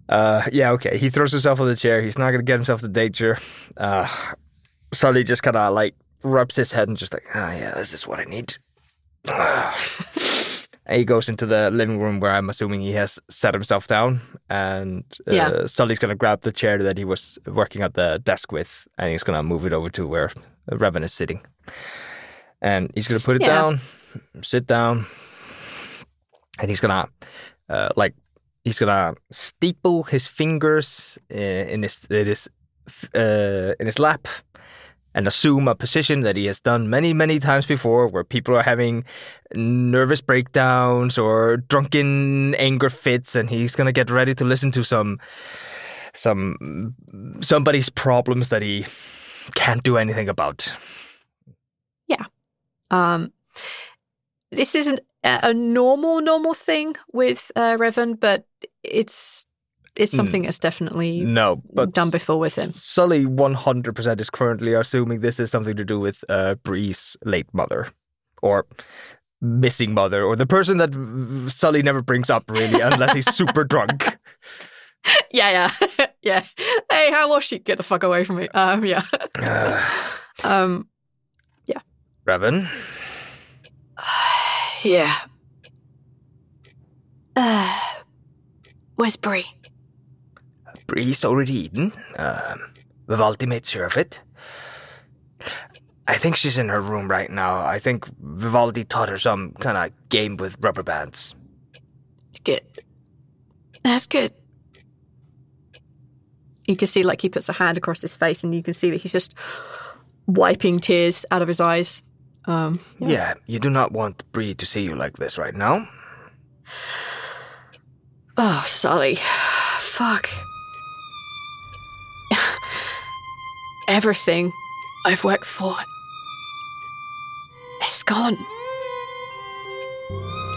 Speaker 6: Uh, yeah, okay. He throws himself on the chair. He's not going to get himself to danger. Uh, Sully just kind of like rubs his head and just like, oh yeah, this is what I need. and he goes into the living room where I'm assuming he has set himself down. And uh,
Speaker 3: Yeah.
Speaker 6: Sully's going to grab the chair that he was working at the desk with and he's going to move it over to where Revan is sitting. And he's going to put it
Speaker 3: Yeah.
Speaker 6: down, sit down, and he's going to uh, like he's gonna steeple his fingers uh, in his in his uh, in his lap and assume a position that he has done many many times before, where people are having nervous breakdowns or drunken anger fits, and he's gonna get ready to listen to some some somebody's problems that he can't do anything about. Yeah.
Speaker 3: Um, this isn't a normal normal thing with uh, Revan, but it's it's something that's definitely
Speaker 6: No, but
Speaker 3: done before with him.
Speaker 6: Sully 100% is currently assuming this is something to do with uh, Bree's late mother or missing mother or the person that Sully never brings up really unless he's super drunk.
Speaker 3: Yeah, yeah, yeah. Hey, how was she? Get the fuck away from me. Um, yeah. Um,
Speaker 6: Revan,
Speaker 3: yeah. Uh, where's Bree?
Speaker 6: Bree's already eaten. Um, Vivaldi made sure of it. I think she's in her room right now. I think Vivaldi taught her some kind of game with rubber bands.
Speaker 3: Good. That's good. You can see, like, he puts a hand across his face, and you can see that he's just wiping tears out of his eyes. Um,
Speaker 6: Yeah, you do not want Bree to see you like this right now.
Speaker 3: oh, Sully. Fuck. Everything I've worked for. It's gone.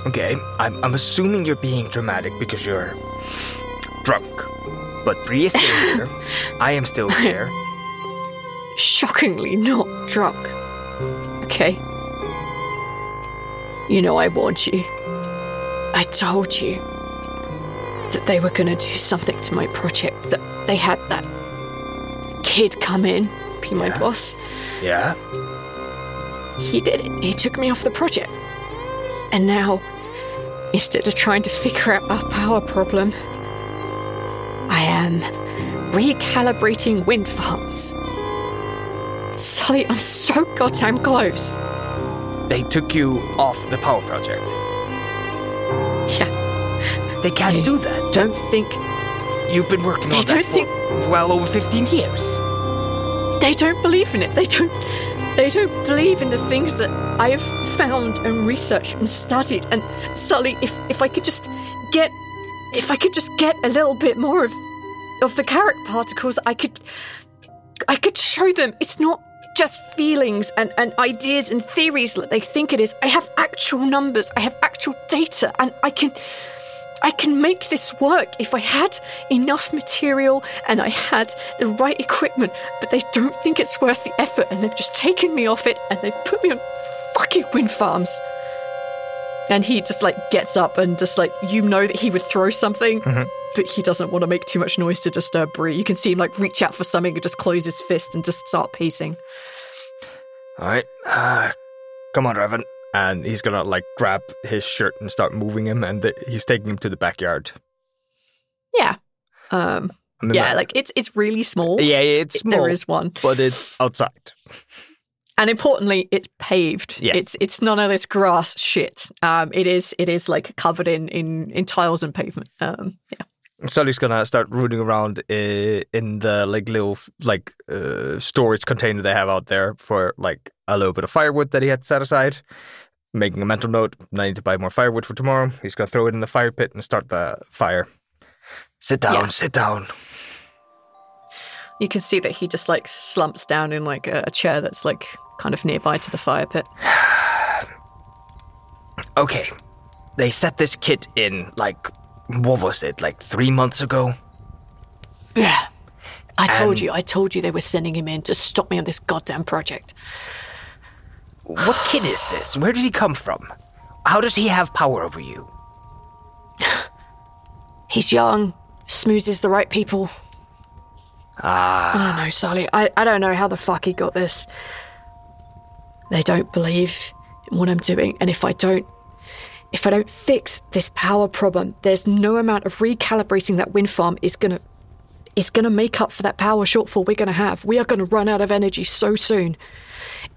Speaker 6: Okay, I'm, I'm assuming you're being dramatic because you're drunk. But Bree is still here. I am still here.
Speaker 3: shockingly not drunk. Okay. You know I warned you. I told you. that they were going to do something to my project. That they had that kid come in, be my boss.
Speaker 6: Yeah?
Speaker 3: He did it. He took me off the project. And now, instead of trying to figure out our power problem, I am recalibrating wind farms. Sully, I'm so goddamn close.
Speaker 6: They took you off the power project.
Speaker 3: Yeah.
Speaker 6: They can't
Speaker 3: They
Speaker 6: do that.
Speaker 3: Don't think
Speaker 6: You've been working on that
Speaker 3: don't
Speaker 6: for
Speaker 3: think-
Speaker 6: well over 15 years.
Speaker 3: They don't believe in it. They don't they don't believe in the things that I have found and researched and studied. And Sully, if if I could just get if I could just get a little bit more of of the Karak particles, I could I could show them it's not just feelings and, and ideas and theories that they think it is. I have actual numbers, I have actual data, and I can I can make this work if I had enough material and I had the right equipment, but they don't think it's worth the effort and they've just taken me off it and they've put me on fucking wind farms. And he just like gets up and just like, you know that he would throw something, but he doesn't want to make too much noise to disturb Bree. You can see him like reach out for something and just close his fist and just start pacing.
Speaker 6: All right. Uh, come on, Revan. And he's gonna like grab his shirt and start moving him, and th- he's taking him to the backyard.
Speaker 3: Yeah. Um, yeah,
Speaker 6: that-
Speaker 3: like it's it's really small.
Speaker 6: yeah, it's small,
Speaker 3: There is one.
Speaker 6: but it's outside.
Speaker 3: And importantly, it's paved.
Speaker 6: Yes.
Speaker 3: It's it's none of this grass shit. Um, it is it is like covered in in, in tiles and pavement. Um, yeah.
Speaker 6: Sully's gonna start rooting around i- in the like little like uh, storage container they have out there for like a little bit of firewood that he had set aside. Making a mental note, I need to buy more firewood for tomorrow. He's gonna throw it in the fire pit and start the fire. Sit down,
Speaker 3: Yeah.
Speaker 6: sit down.
Speaker 3: You can see that he just like slumps down in like a, a chair that's like kind of nearby to the fire pit.
Speaker 6: Okay, they set this kit in like what was it like three months ago?
Speaker 3: Yeah. I told
Speaker 6: And-
Speaker 3: you, I told you they were sending him in to stop me on this goddamn project.
Speaker 6: What kid is this? Where did he come from? How does he have power over you?
Speaker 3: He's young, smoozes the right people. Ah. I know, Sally. I, I don't know how the fuck he got this. They don't believe in what I'm doing, and if I don't if I don't fix this power problem, there's no amount of recalibrating that wind farm is gonna is gonna make up for that power shortfall we're gonna have. We are gonna run out of energy so soon.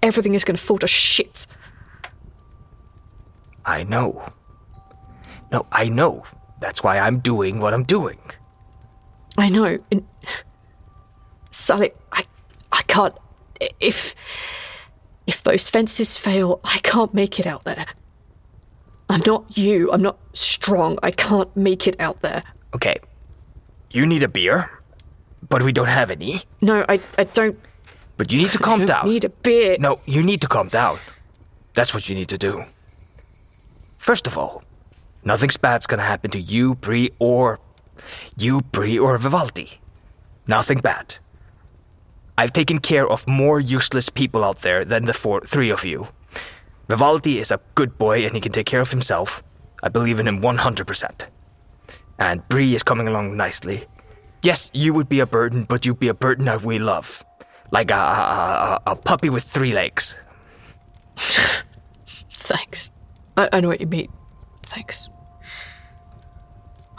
Speaker 3: Everything is gonna fall to shit.
Speaker 6: I know. No, I know. That's why I'm doing what I'm doing.
Speaker 3: I know. And Sally, I, I can't. If, if those fences fail, I can't make it out there. I'm not you. I'm not strong. I can't make it out there.
Speaker 6: Okay. You need a beer, but we don't have any.
Speaker 3: No, I, I don't.
Speaker 6: But you need to calm
Speaker 3: I don't
Speaker 6: down.
Speaker 3: Need a beer.
Speaker 6: No, you need to calm down. That's what you need to do. First of all, nothing's bad's gonna happen to you, Bree, or you, Bree, or Vivaldi. Nothing bad. I've taken care of more useless people out there than the four, three of you. Vivaldi is a good boy and he can take care of himself. I believe in him 100%. And Bree is coming along nicely. Yes, you would be a burden, but you'd be a burden that we love. Like a, a, a, a puppy with three legs.
Speaker 3: Thanks. I, I know what you mean. Thanks.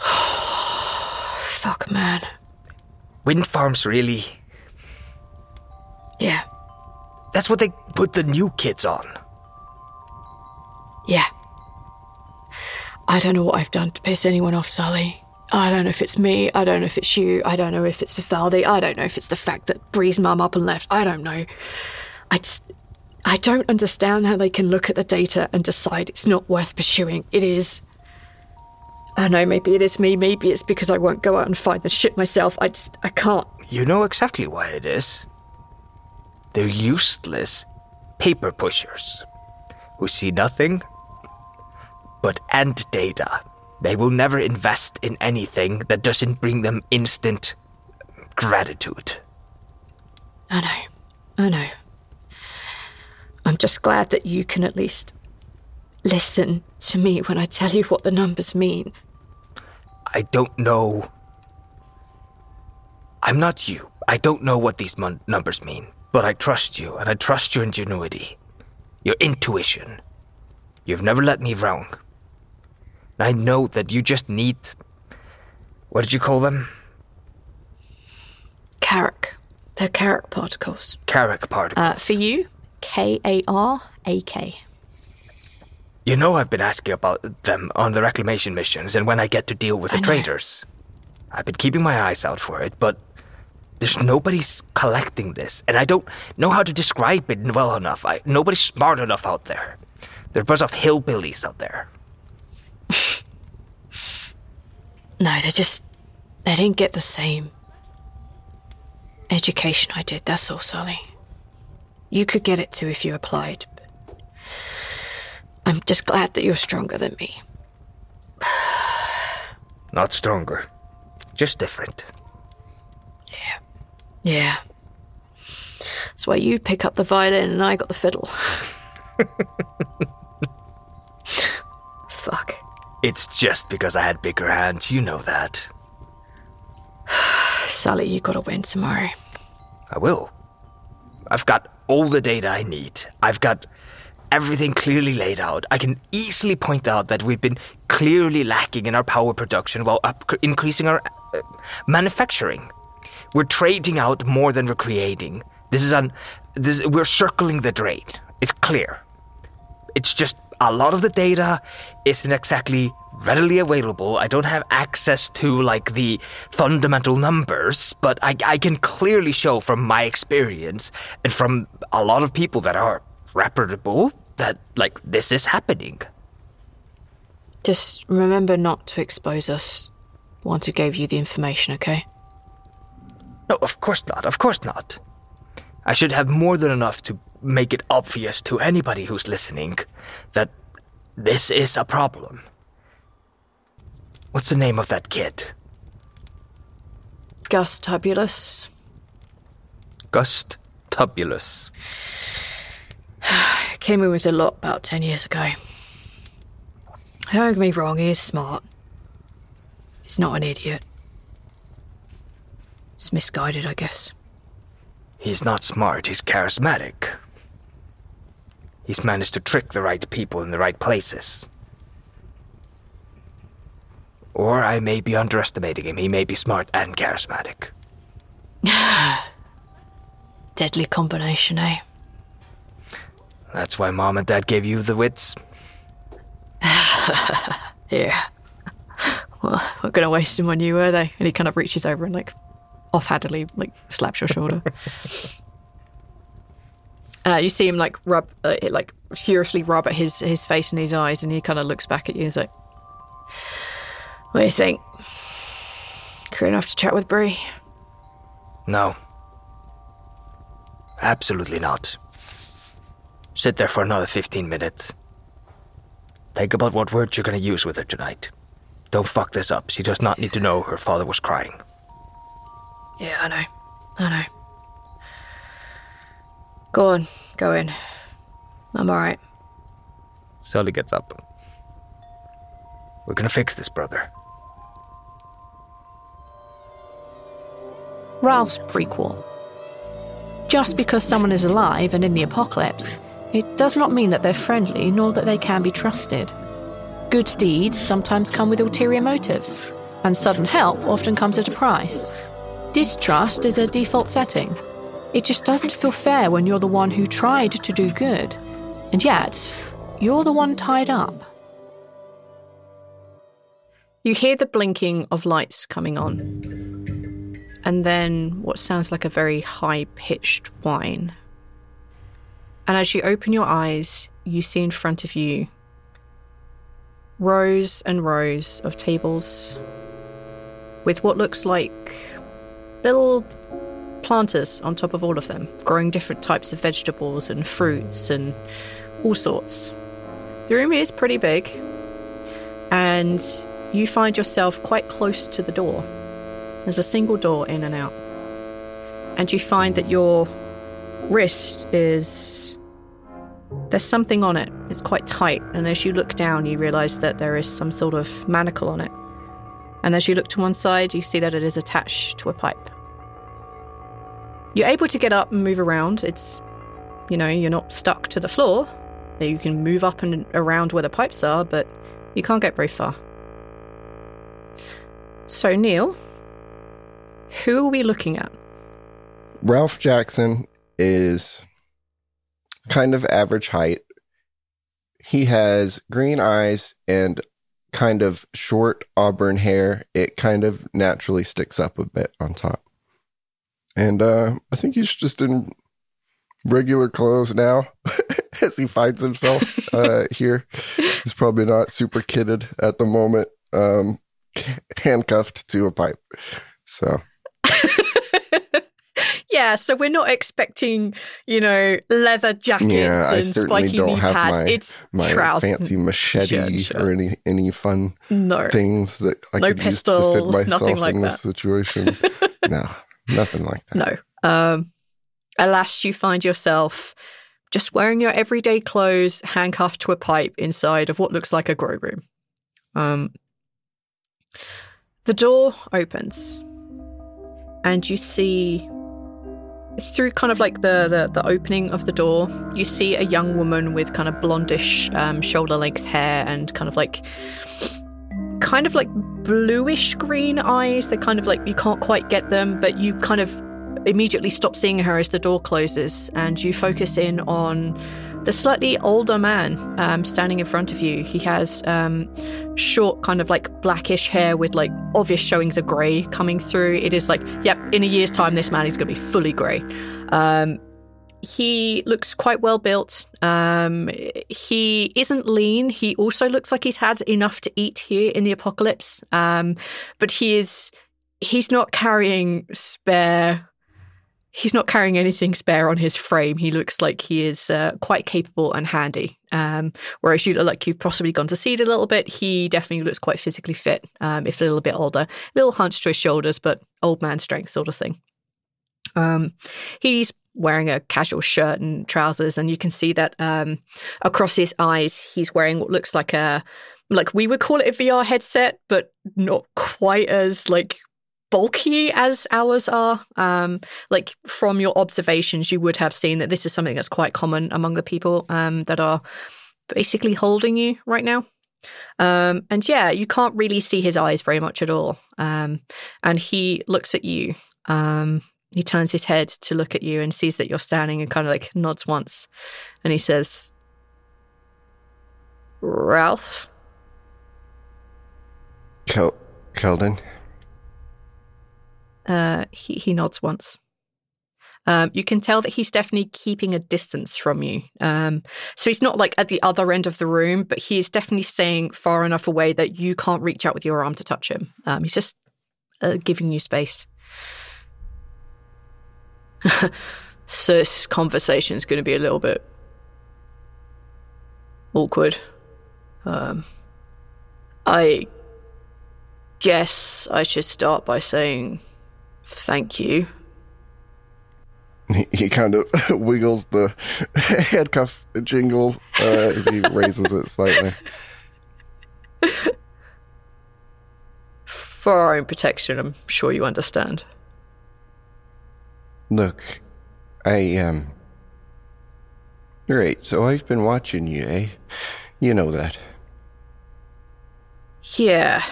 Speaker 3: Fuck, man.
Speaker 6: Wind farms, really?
Speaker 3: Yeah.
Speaker 6: That's what they put the new kids on.
Speaker 3: Yeah. I don't know what I've done to piss anyone off, Sally. I don't know if it's me. I don't know if it's you. I don't know if it's Vivaldi. I don't know if it's the fact that Bree's mum up and left. I don't know. I just. I don't understand how they can look at the data and decide it's not worth pursuing. It is. I know, maybe it is me. Maybe it's because I won't go out and find the shit myself. I just. I can't.
Speaker 6: You know exactly why it is. They're useless paper pushers who see nothing but end data. They will never invest in anything that doesn't bring them instant gratitude.
Speaker 3: I know. I know. I'm just glad that you can at least listen to me when I tell you what the numbers mean.
Speaker 6: I don't know. I'm not you. I don't know what these mon- numbers mean, but I trust you, and I trust your ingenuity, your intuition. You've never let me wrong. I know that you just need. What did you call them?
Speaker 3: Karak. They're Karak particles.
Speaker 6: Karak particles.
Speaker 3: Uh, for you, K A R A K.
Speaker 6: You know I've been asking about them on the reclamation missions and when I get to deal with the traders. I've been keeping my eyes out for it, but there's nobody's collecting this, and I don't know how to describe it well enough. I, nobody's smart enough out there. There are a bunch of hillbillies out there.
Speaker 3: No, they just. They didn't get the same education I did, that's all, Sally. You could get it too if you applied. I'm just glad that you're stronger than me.
Speaker 6: Not stronger, just different.
Speaker 3: Yeah. Yeah. That's why you pick up the violin and I got the fiddle. Fuck.
Speaker 6: It's just because I had bigger hands, you know that.
Speaker 3: Sally, you gotta win tomorrow.
Speaker 6: I will. I've got all the data I need. I've got everything clearly laid out. I can easily point out that we've been clearly lacking in our power production while up- increasing our uh, manufacturing. We're trading out more than we're creating. This is an this we're circling the drain. It's clear. It's just a lot of the data isn't exactly readily available. I don't have access to like the fundamental numbers, but I, I can clearly show from my experience and from a lot of people that are reputable that like this is happening.
Speaker 3: Just remember not to expose us once we gave you the information, okay?
Speaker 6: No, of course not. Of course not. I should have more than enough to make it obvious to anybody who's listening that this is a problem. What's the name of that kid?
Speaker 3: Gus Tubulus.
Speaker 6: Gust Tubulus.
Speaker 3: Came in with a lot about 10 years ago. Don't get me wrong, he is smart. He's not an idiot. He's misguided, I guess.
Speaker 6: He's not smart, he's charismatic. He's managed to trick the right people in the right places. Or I may be underestimating him. He may be smart and charismatic.
Speaker 3: Deadly combination, eh?
Speaker 6: That's why mom and dad gave you the wits.
Speaker 3: Yeah. Well, we're gonna waste him on you, were they? And he kind of reaches over and like offhandedly like slaps your shoulder. uh, you see him like rub, uh, like furiously rub at his his face and his eyes, and he kind of looks back at you and is like, "What do you think? Clear enough to chat with Bree?
Speaker 6: No. Absolutely not. Sit there for another 15 minutes. Think about what words you're going to use with her tonight. Don't fuck this up. She does not need to know her father was crying.
Speaker 3: Yeah, I know, I know. Go on, go in. I'm all right.
Speaker 6: Sully gets up. We're going to fix this, brother.
Speaker 3: Ralph's prequel. Just because someone is alive and in the apocalypse, it does not mean that they're friendly nor that they can be trusted. Good deeds sometimes come with ulterior motives, and sudden help often comes at a price. Distrust is a default setting. It just doesn't feel fair when you're the one who tried to do good, and yet you're the one tied up. You hear the blinking of lights coming on and then what sounds like a very high pitched whine. And as you open your eyes, you see in front of you rows and rows of tables with what looks like little planters on top of all of them, growing different types of vegetables and fruits and all sorts. The room is pretty big, and you find yourself quite close to the door. There's a single door in and out. And you find that your wrist is. There's something on it. It's quite tight. And as you look down, you realize that there is some sort of manacle on it. And as you look to one side, you see that it is attached to a pipe. You're able to get up and move around. It's, you know, you're not stuck to the floor. You can move up and around where the pipes are, but you can't get very far. So, Neil, who are we looking at?
Speaker 7: Ralph Jackson is kind of average height. He has green eyes and kind of short auburn hair. It kind of naturally sticks up a bit on top. And uh, I think he's just in regular clothes now as he finds himself uh, here. He's probably not super kitted at the moment, um, handcuffed to a pipe. So.
Speaker 3: yeah, so we're not expecting, you know, leather jackets
Speaker 7: Yeah,
Speaker 3: and spiky knee pads.
Speaker 7: my-
Speaker 3: it's
Speaker 7: My
Speaker 3: trousers.
Speaker 7: fancy machete
Speaker 3: Sure, sure.
Speaker 7: or any any fun
Speaker 3: No.
Speaker 7: things that I
Speaker 3: No
Speaker 7: could use to defend
Speaker 3: pistols,
Speaker 7: myself
Speaker 3: nothing like
Speaker 7: in this
Speaker 3: that.
Speaker 7: situation. no, nothing like that.
Speaker 3: No. Um, alas, you find yourself just wearing your everyday clothes, handcuffed to a pipe inside of what looks like a grow room. Um, the door opens, and you see through kind of like the, the the opening of the door, you see a young woman with kind of blondish um, shoulder length hair and kind of like kind of like bluish green eyes. They're kind of like you can't quite get them, but you kind of immediately stop seeing her as the door closes and you focus in on the slightly older man um, standing in front of you. He has um, short, kind of like blackish hair with like obvious showings of grey coming through. It is like, yep, in a year's time, this man is going to be fully grey. Um, he looks quite well built. Um, he isn't lean. He also looks like he's had enough to eat here in the apocalypse. Um, but he is he's not carrying spare. He's not carrying anything spare on his frame. He looks like he is uh, quite capable and handy. Um, whereas you look like you've possibly gone to seed a little bit. He definitely looks quite physically fit, um, if a little bit older. A little hunched to his shoulders, but old man strength sort of thing. Um, he's wearing a casual shirt and trousers, and you can see that um, across his eyes, he's wearing what looks like a like we would call it a VR headset, but not quite as like bulky as ours are. Um, like from your observations, you would have seen that this is something that's quite common among the people um, that are basically holding you right now. Um, and yeah, you can't really see his eyes very much at all. Um, and he looks at you. Um, he turns his head to look at you and sees that you're standing and kind of like nods once. And he says, Ralph?
Speaker 7: Kel- Keldon,
Speaker 3: Uh, he, he nods once. Um, you can tell that he's definitely keeping a distance from you. Um, so he's not like at the other end of the room, but he is definitely staying far enough away that you can't reach out with your arm to touch him. Um, he's just uh, giving you space. So this conversation is going to be a little bit awkward. Um, I guess I should start by saying thank you.
Speaker 7: he, he kind of wiggles the handcuff jingle uh, as he raises it slightly.
Speaker 3: For our own protection, I'm sure you understand.
Speaker 7: Look, I um. Great. So I've been watching you, eh? You know that.
Speaker 3: Yeah.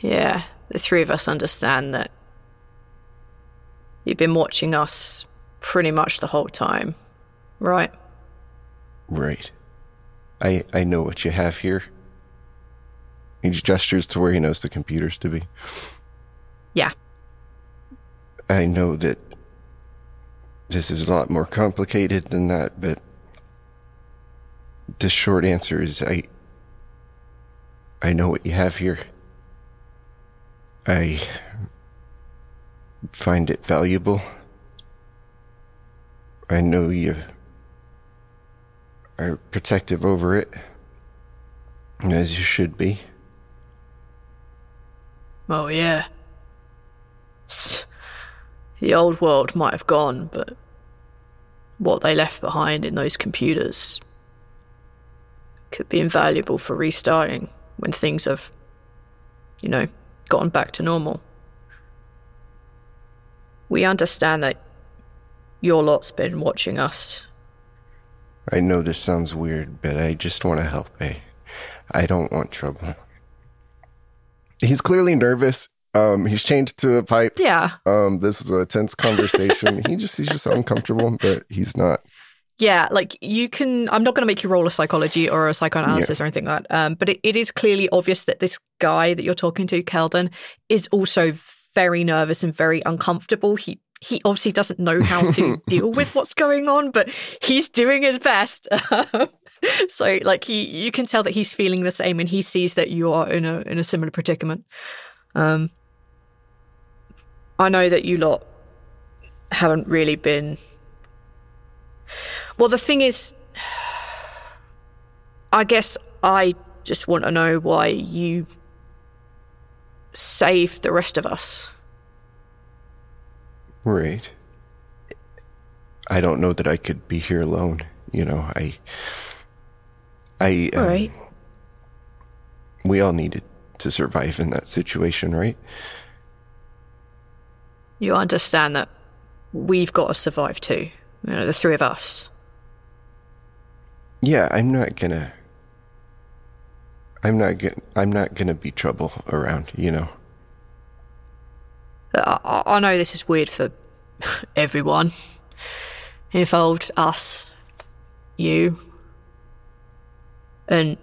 Speaker 3: Yeah, the three of us understand that. You've been watching us pretty much the whole time, right?
Speaker 7: Right. I I know what you have here. He gestures to where he knows the computers to be.
Speaker 3: Yeah.
Speaker 7: I know that this is a lot more complicated than that, but the short answer is I I know what you have here. I find it valuable. I know you are protective over it, as you should be.
Speaker 3: Oh, yeah. S- The old world might have gone, but what they left behind in those computers could be invaluable for restarting when things have you know, gotten back to normal. We understand that your lot's been watching us.
Speaker 7: I know this sounds weird, but I just want to help. I, I don't want trouble. He's clearly nervous. Um, he's changed to a pipe.
Speaker 3: Yeah.
Speaker 7: Um, this is a tense conversation. he just he's just uncomfortable, but he's not.
Speaker 3: Yeah, like you can. I'm not going to make you roll a psychology or a psychoanalysis or anything like that. Um, but it, it is clearly obvious that this guy that you're talking to, Keldon, is also very nervous and very uncomfortable. He he obviously doesn't know how to deal with what's going on, but he's doing his best. so, like he, you can tell that he's feeling the same, and he sees that you are in a in a similar predicament. Um, I know that you lot haven't really been well, the thing is, I guess I just want to know why you saved the rest of us.
Speaker 7: Right. I don't know that I could be here alone. You know, I. I. Um,
Speaker 3: right.
Speaker 7: We all needed to survive in that situation, right?
Speaker 3: You understand that we've got to survive too. You know, the three of us.
Speaker 7: Yeah, I'm not gonna. I'm not gonna. I'm not gonna be trouble around. You know.
Speaker 3: I, I know this is weird for everyone involved, us, you, and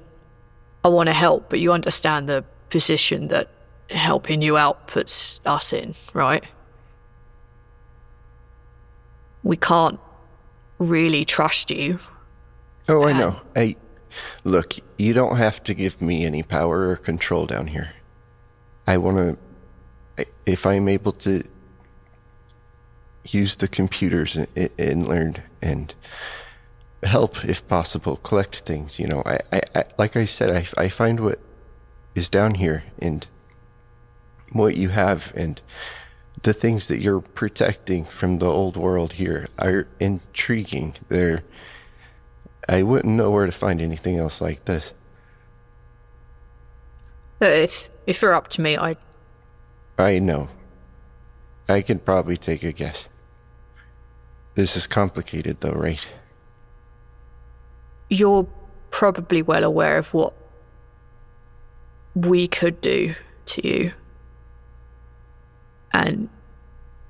Speaker 3: I want to help, but you understand the position that helping you out puts us in, right? We can't really trust you.
Speaker 7: Oh, I um, know. I look. You don't have to give me any power or control down here. I want to. If I'm able to use the computers and, and learn and help, if possible, collect things. You know, I, I, I like I said, I, I find what is down here and what you have and the things that you're protecting from the old world here are intriguing. They're I wouldn't know where to find anything else like this.
Speaker 3: If if you're up to me, I
Speaker 7: I know. I can probably take a guess. This is complicated though, right?
Speaker 3: You're probably well aware of what we could do to you. And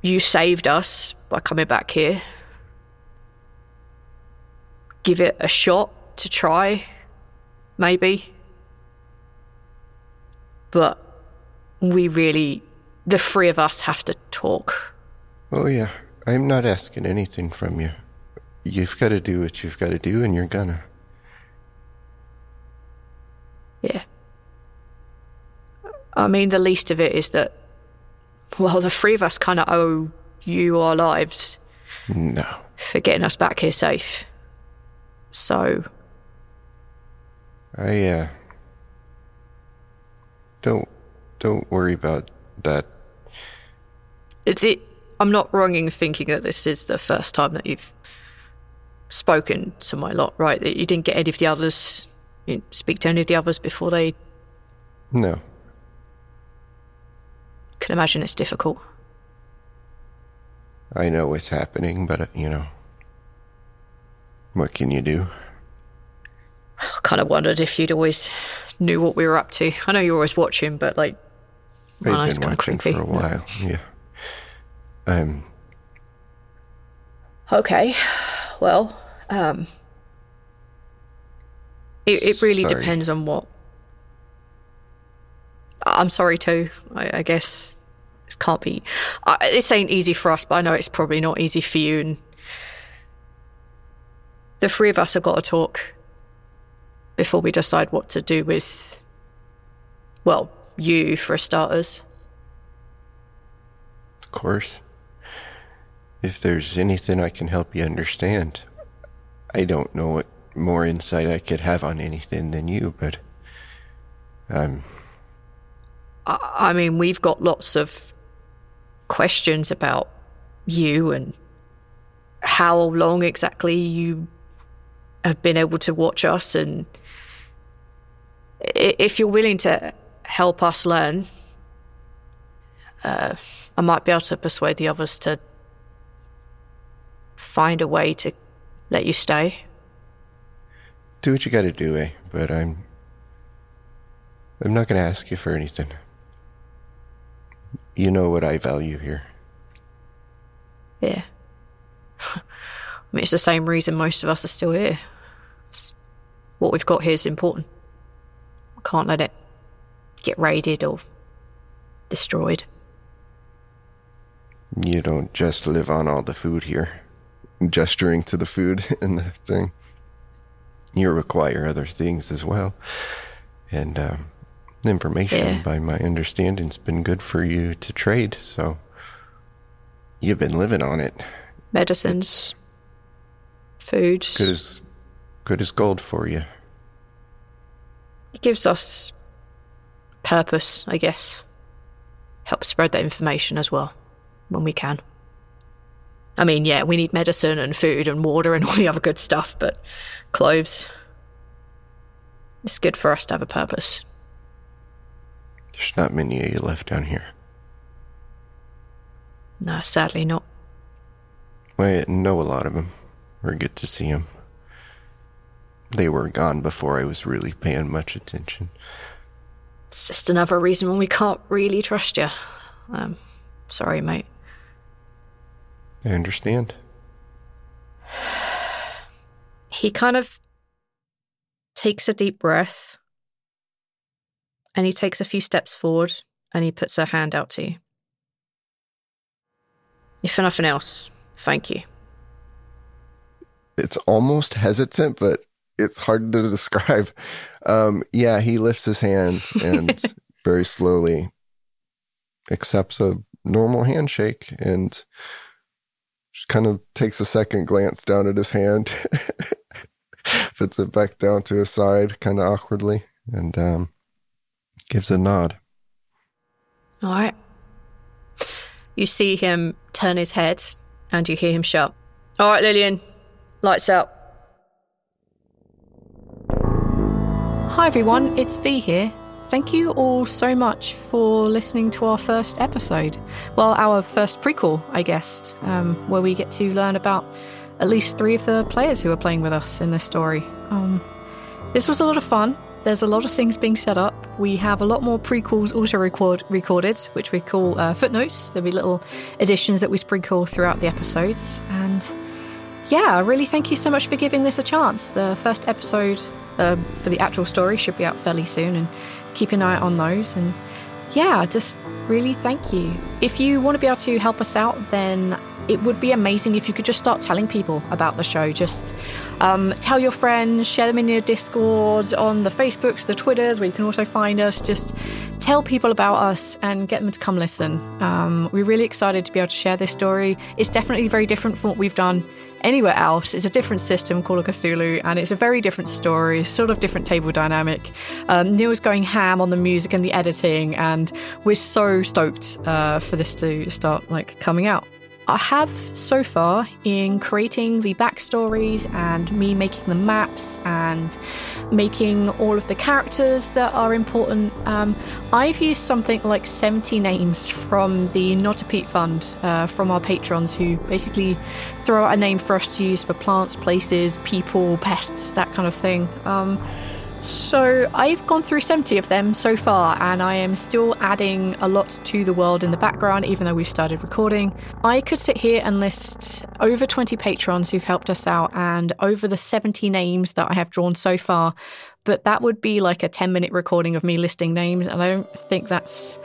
Speaker 3: you saved us by coming back here. Give it a shot to try, maybe. But we really, the three of us, have to talk.
Speaker 7: Oh, yeah. I'm not asking anything from you. You've got to do what you've got to do, and you're gonna.
Speaker 3: Yeah. I mean, the least of it is that, well, the three of us kind of owe you our lives
Speaker 7: No.
Speaker 3: for getting us back here safe. So,
Speaker 7: I, uh. Don't. Don't worry about that.
Speaker 3: the, I'm not wrong in thinking that this is the first time that you've spoken to my lot, right? That you didn't get any of the others, you didn't speak to any of the others before they
Speaker 7: No.
Speaker 3: Can imagine it's difficult.
Speaker 7: I know what's happening, but, uh, you know. What can you do?
Speaker 3: I kind of wondered if you'd always knew what we were up to. I know you're always watching, but like,
Speaker 7: I've
Speaker 3: it's
Speaker 7: been
Speaker 3: kind of
Speaker 7: watching
Speaker 3: creepy.
Speaker 7: for a while. Yeah. Um.
Speaker 3: Okay, well, um, it, it really
Speaker 7: Sorry.
Speaker 3: depends on what. I'm sorry too. I, I guess it can't be. I, this ain't easy for us, but I know it's probably not easy for you. And the three of us have got to talk before we decide what to do with. Well, you for starters.
Speaker 7: Of course. If there's anything I can help you understand, I don't know what more insight I could have on anything than you, but um,
Speaker 3: I mean, we've got lots of questions about you and how long exactly you have been able to watch us. And if you're willing to help us learn, uh, I might be able to persuade the others to find a way to let you stay.
Speaker 7: Do what you gotta do, eh? But I'm. I'm not gonna ask you for anything. You know what I value here.
Speaker 3: Yeah. I mean, it's the same reason most of us are still here. It's- what we've got here is important. We can't let it get raided or destroyed.
Speaker 7: You don't just live on all the food here. Gesturing to the food in the thing. You require other things as well. And um, information,
Speaker 3: Yeah.
Speaker 7: by my understanding, has been good for you to trade, so you've been living on it.
Speaker 3: Medicines, foods.
Speaker 7: Good as good as gold for you.
Speaker 3: It gives us purpose, I guess. Help spread that information as well when we can. I mean, yeah, we need medicine and food and water and all the other good stuff, but clothes. It's good for us to have a purpose.
Speaker 7: There's not many of you left down here.
Speaker 3: No, sadly not.
Speaker 7: I know a lot of them, or get to see them. They were gone before I was really paying much attention.
Speaker 3: It's just another reason when we can't really trust you. Um, sorry, mate.
Speaker 7: I understand.
Speaker 3: He kind of takes a deep breath and he takes a few steps forward and he puts her hand out to you. If for nothing else, thank you.
Speaker 7: It's almost hesitant, but it's hard to describe. Um, yeah, he lifts his hand and very slowly accepts a normal handshake and kind of takes a second glance down at his hand, puts it back down to his side kind of awkwardly, and um, gives a nod.
Speaker 3: All right. You see him turn his head and you hear him shout, All right, Lillian, lights out. Hi, everyone, it's V here. Thank you all so much for listening to our first episode. Well, our first prequel, I guess, um, where we get to learn about at least three of the players who are playing with us in this story. Um, this was a lot of fun. There's a lot of things being set up. We have a lot more prequels also record, recorded, which we call uh, footnotes. There'll be little additions that we sprinkle throughout the episodes. And yeah, really thank you so much for giving this a chance. The first episode uh, for the actual story should be out fairly soon, and keep an eye on those. And yeah, just really thank you. If you want to be able to help us out, then it would be amazing if you could just start telling people about the show. Just um, tell your friends, share them in your Discords, on the Facebooks, the Twitters, where you can also find us. Just tell people about us and get them to come listen. Um, we're really excited to be able to share this story. It's definitely very different from what we've done anywhere else. It's a different system, Call of Cthulhu, and it's a very different story, sort of different table dynamic. Um, Neil's going ham on the music and the editing, and we're so stoked uh, for this to start like coming out. I have so far in creating the backstories and me making the maps and making all of the characters that are important. Um, I've used something like 70 names from the Not a Peat Fund uh, from our patrons who basically throw out a name for us to use for plants, places, people, pests, that kind of thing. Um, so I've gone through 70 of them so far, and I am still adding a lot to the world in the background, even though we've started recording. I could sit here and list over 20 patrons who've helped us out and over the 70 names that I have drawn so far, but that would be like a 10 minute recording of me listing names, and I don't think that's.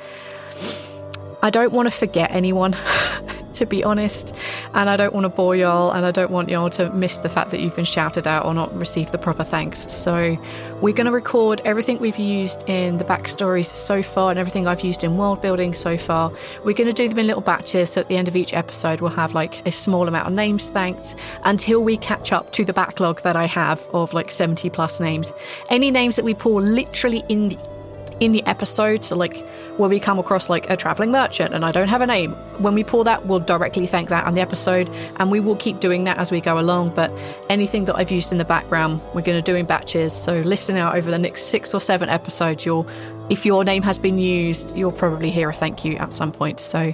Speaker 3: I don't want to forget anyone, to be honest, and I don't want to bore y'all, and I don't want y'all to miss the fact that you've been shouted out or not received the proper thanks. So, we're going to record everything we've used in the backstories so far and everything I've used in world building so far. We're going to do them in little batches, so at the end of each episode, we'll have like a small amount of names thanked until we catch up to the backlog that I have of like 70 plus names. Any names that we pull literally in the in the episode, so like where we come across like a traveling merchant and I don't have a name, when we pull that, we'll directly thank that on the episode, and we will keep doing that as we go along. But anything that I've used in the background, we're going to do in batches. So listen out over the next six or seven episodes, you'll if your name has been used, you'll probably hear a thank you at some point. So,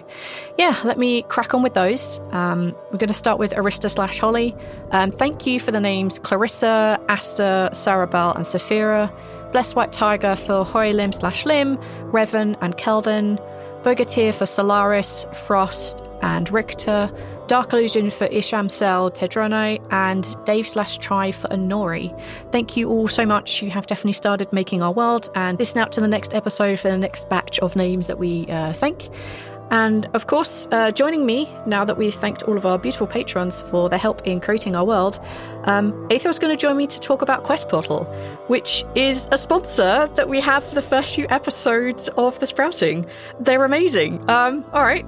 Speaker 3: yeah, let me crack on with those. Um, we're going to start with Arista slash Holly. Um, thank you for the names Clarissa, Asta, Sarabelle, and Saphira. Bless White Tiger for Hoylim slash Lim, Revan and Keldon. Bogatir for Solaris, Frost, and Richter. Dark Illusion for Ishamsel Tedrone, and Dave slash Try for Anori. Thank you all so much. You have definitely started making our world, and listen out to the next episode for the next batch of names that we uh, thank. And of course, uh, joining me now that we've thanked all of our beautiful patrons for their help in creating our world, um, Aether is going to join me to talk about Quest Portal, which is a sponsor that we have for the first few episodes of The Sprouting. They're amazing. Um, all right,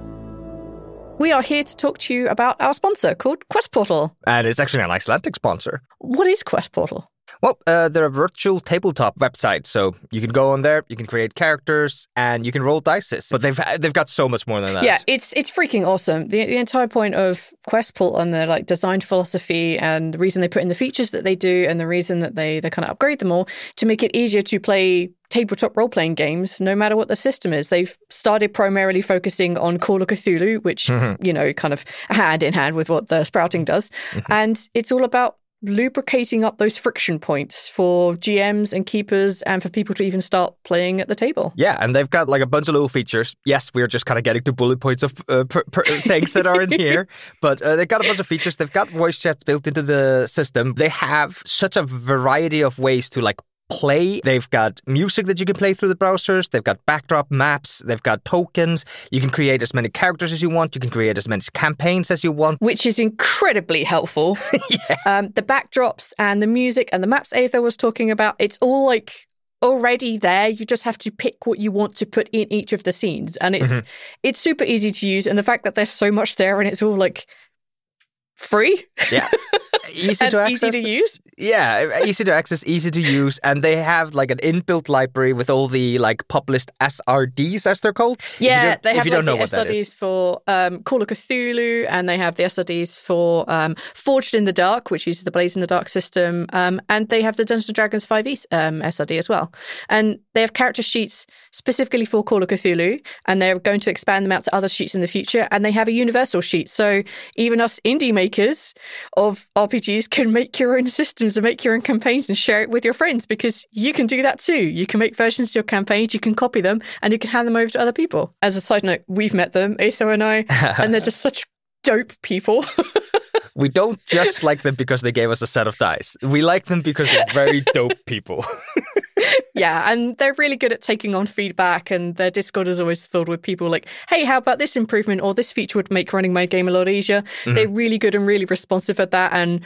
Speaker 3: we are here to talk to you about our sponsor called Quest Portal.
Speaker 6: And it's actually an Icelandic sponsor.
Speaker 3: What is Quest Portal?
Speaker 6: Well, uh, they're a virtual tabletop website, so you can go on there, you can create characters, and you can roll dice. But they've they've got so much more than that.
Speaker 3: Yeah, it's it's freaking awesome. The, the entire point of Quest Portal and their like design philosophy and the reason they put in the features that they do and the reason that they they kind of upgrade them all to make it easier to play tabletop role playing games, no matter what the system is. They've started primarily focusing on Call of Cthulhu, which, mm-hmm. you know, kind of hand in hand with what the sprouting does. Mm-hmm. And it's all about lubricating up those friction points for GMs and keepers and for people to even start playing at the table.
Speaker 6: Yeah, and they've got like a bunch of little features. Yes, we're just kind of getting to bullet points of uh, per, per, things that are in here, but uh, they've got a bunch of features. They've got voice chats built into the system. They have such a variety of ways to like play. They've got music that you can play through the browsers. They've got backdrop maps. They've got tokens. You can create as many characters as you want. You can create as many campaigns as you want.
Speaker 3: Which is incredibly helpful. yeah. Um, the backdrops and the music and the maps Aether was talking about, it's all like already there. You just have to pick what you want to put in each of the scenes. And it's mm-hmm. it's super easy to use. And the fact that there's so much there and it's all like free.
Speaker 6: Yeah. Easy to access.
Speaker 3: Easy to use.
Speaker 6: Yeah, easy to access, easy to use, and they have like an inbuilt library with all the like published SRDs as they're called.
Speaker 3: Yeah, they have like the SRDs for um, Call of Cthulhu, and they have the SRDs for um, Forged in the Dark, which uses the Blades in the Dark system, um, and they have the Dungeons and Dragons 5e um, SRD as well. And they have character sheets specifically for Call of Cthulhu, and they're going to expand them out to other sheets in the future. And they have a universal sheet, so even us indie makers of RPGs can make your own systems and make your own campaigns and share it with your friends because you can do that too. You can make versions of your campaigns, you can copy them, and you can hand them over to other people. As a side note, we've met them, Aether and I, and they're just such dope people.
Speaker 6: we don't just like them because they gave us a set of dice. We like them because they're very dope people.
Speaker 3: yeah, and they're really good at taking on feedback, and their Discord is always filled with people like, hey, how about this improvement or this feature would make running my game a lot easier. Mm-hmm. They're really good and really responsive at that. And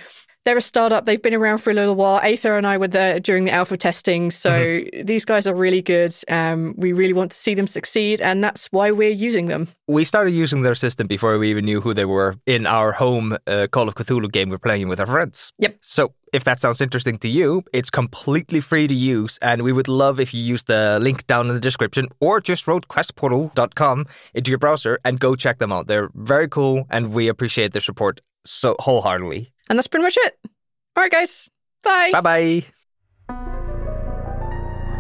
Speaker 3: they're a startup. They've been around for a little while. Aether and I were there during the alpha testing. So mm-hmm. these guys are really good. Um, we really want to see them succeed. And that's why we're using them.
Speaker 6: We started using their system before we even knew who they were in our home uh, Call of Cthulhu game we're playing with our friends.
Speaker 3: Yep.
Speaker 6: So if that sounds interesting to you, it's completely free to use. And we would love if you use the link down in the description or just wrote questportal.com into your browser and go check them out. They're very cool and we appreciate their support so wholeheartedly.
Speaker 3: And that's pretty much it. All right, guys. Bye.
Speaker 6: Bye bye.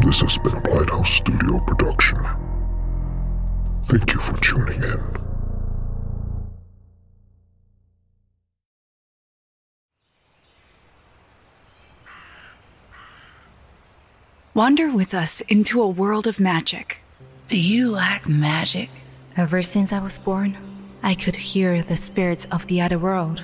Speaker 8: This has been a Blighthouse Studio production. Thank you for tuning in.
Speaker 9: Wander with us into a world of magic.
Speaker 10: Do you like magic?
Speaker 11: Ever since I was born, I could hear the spirits of the other world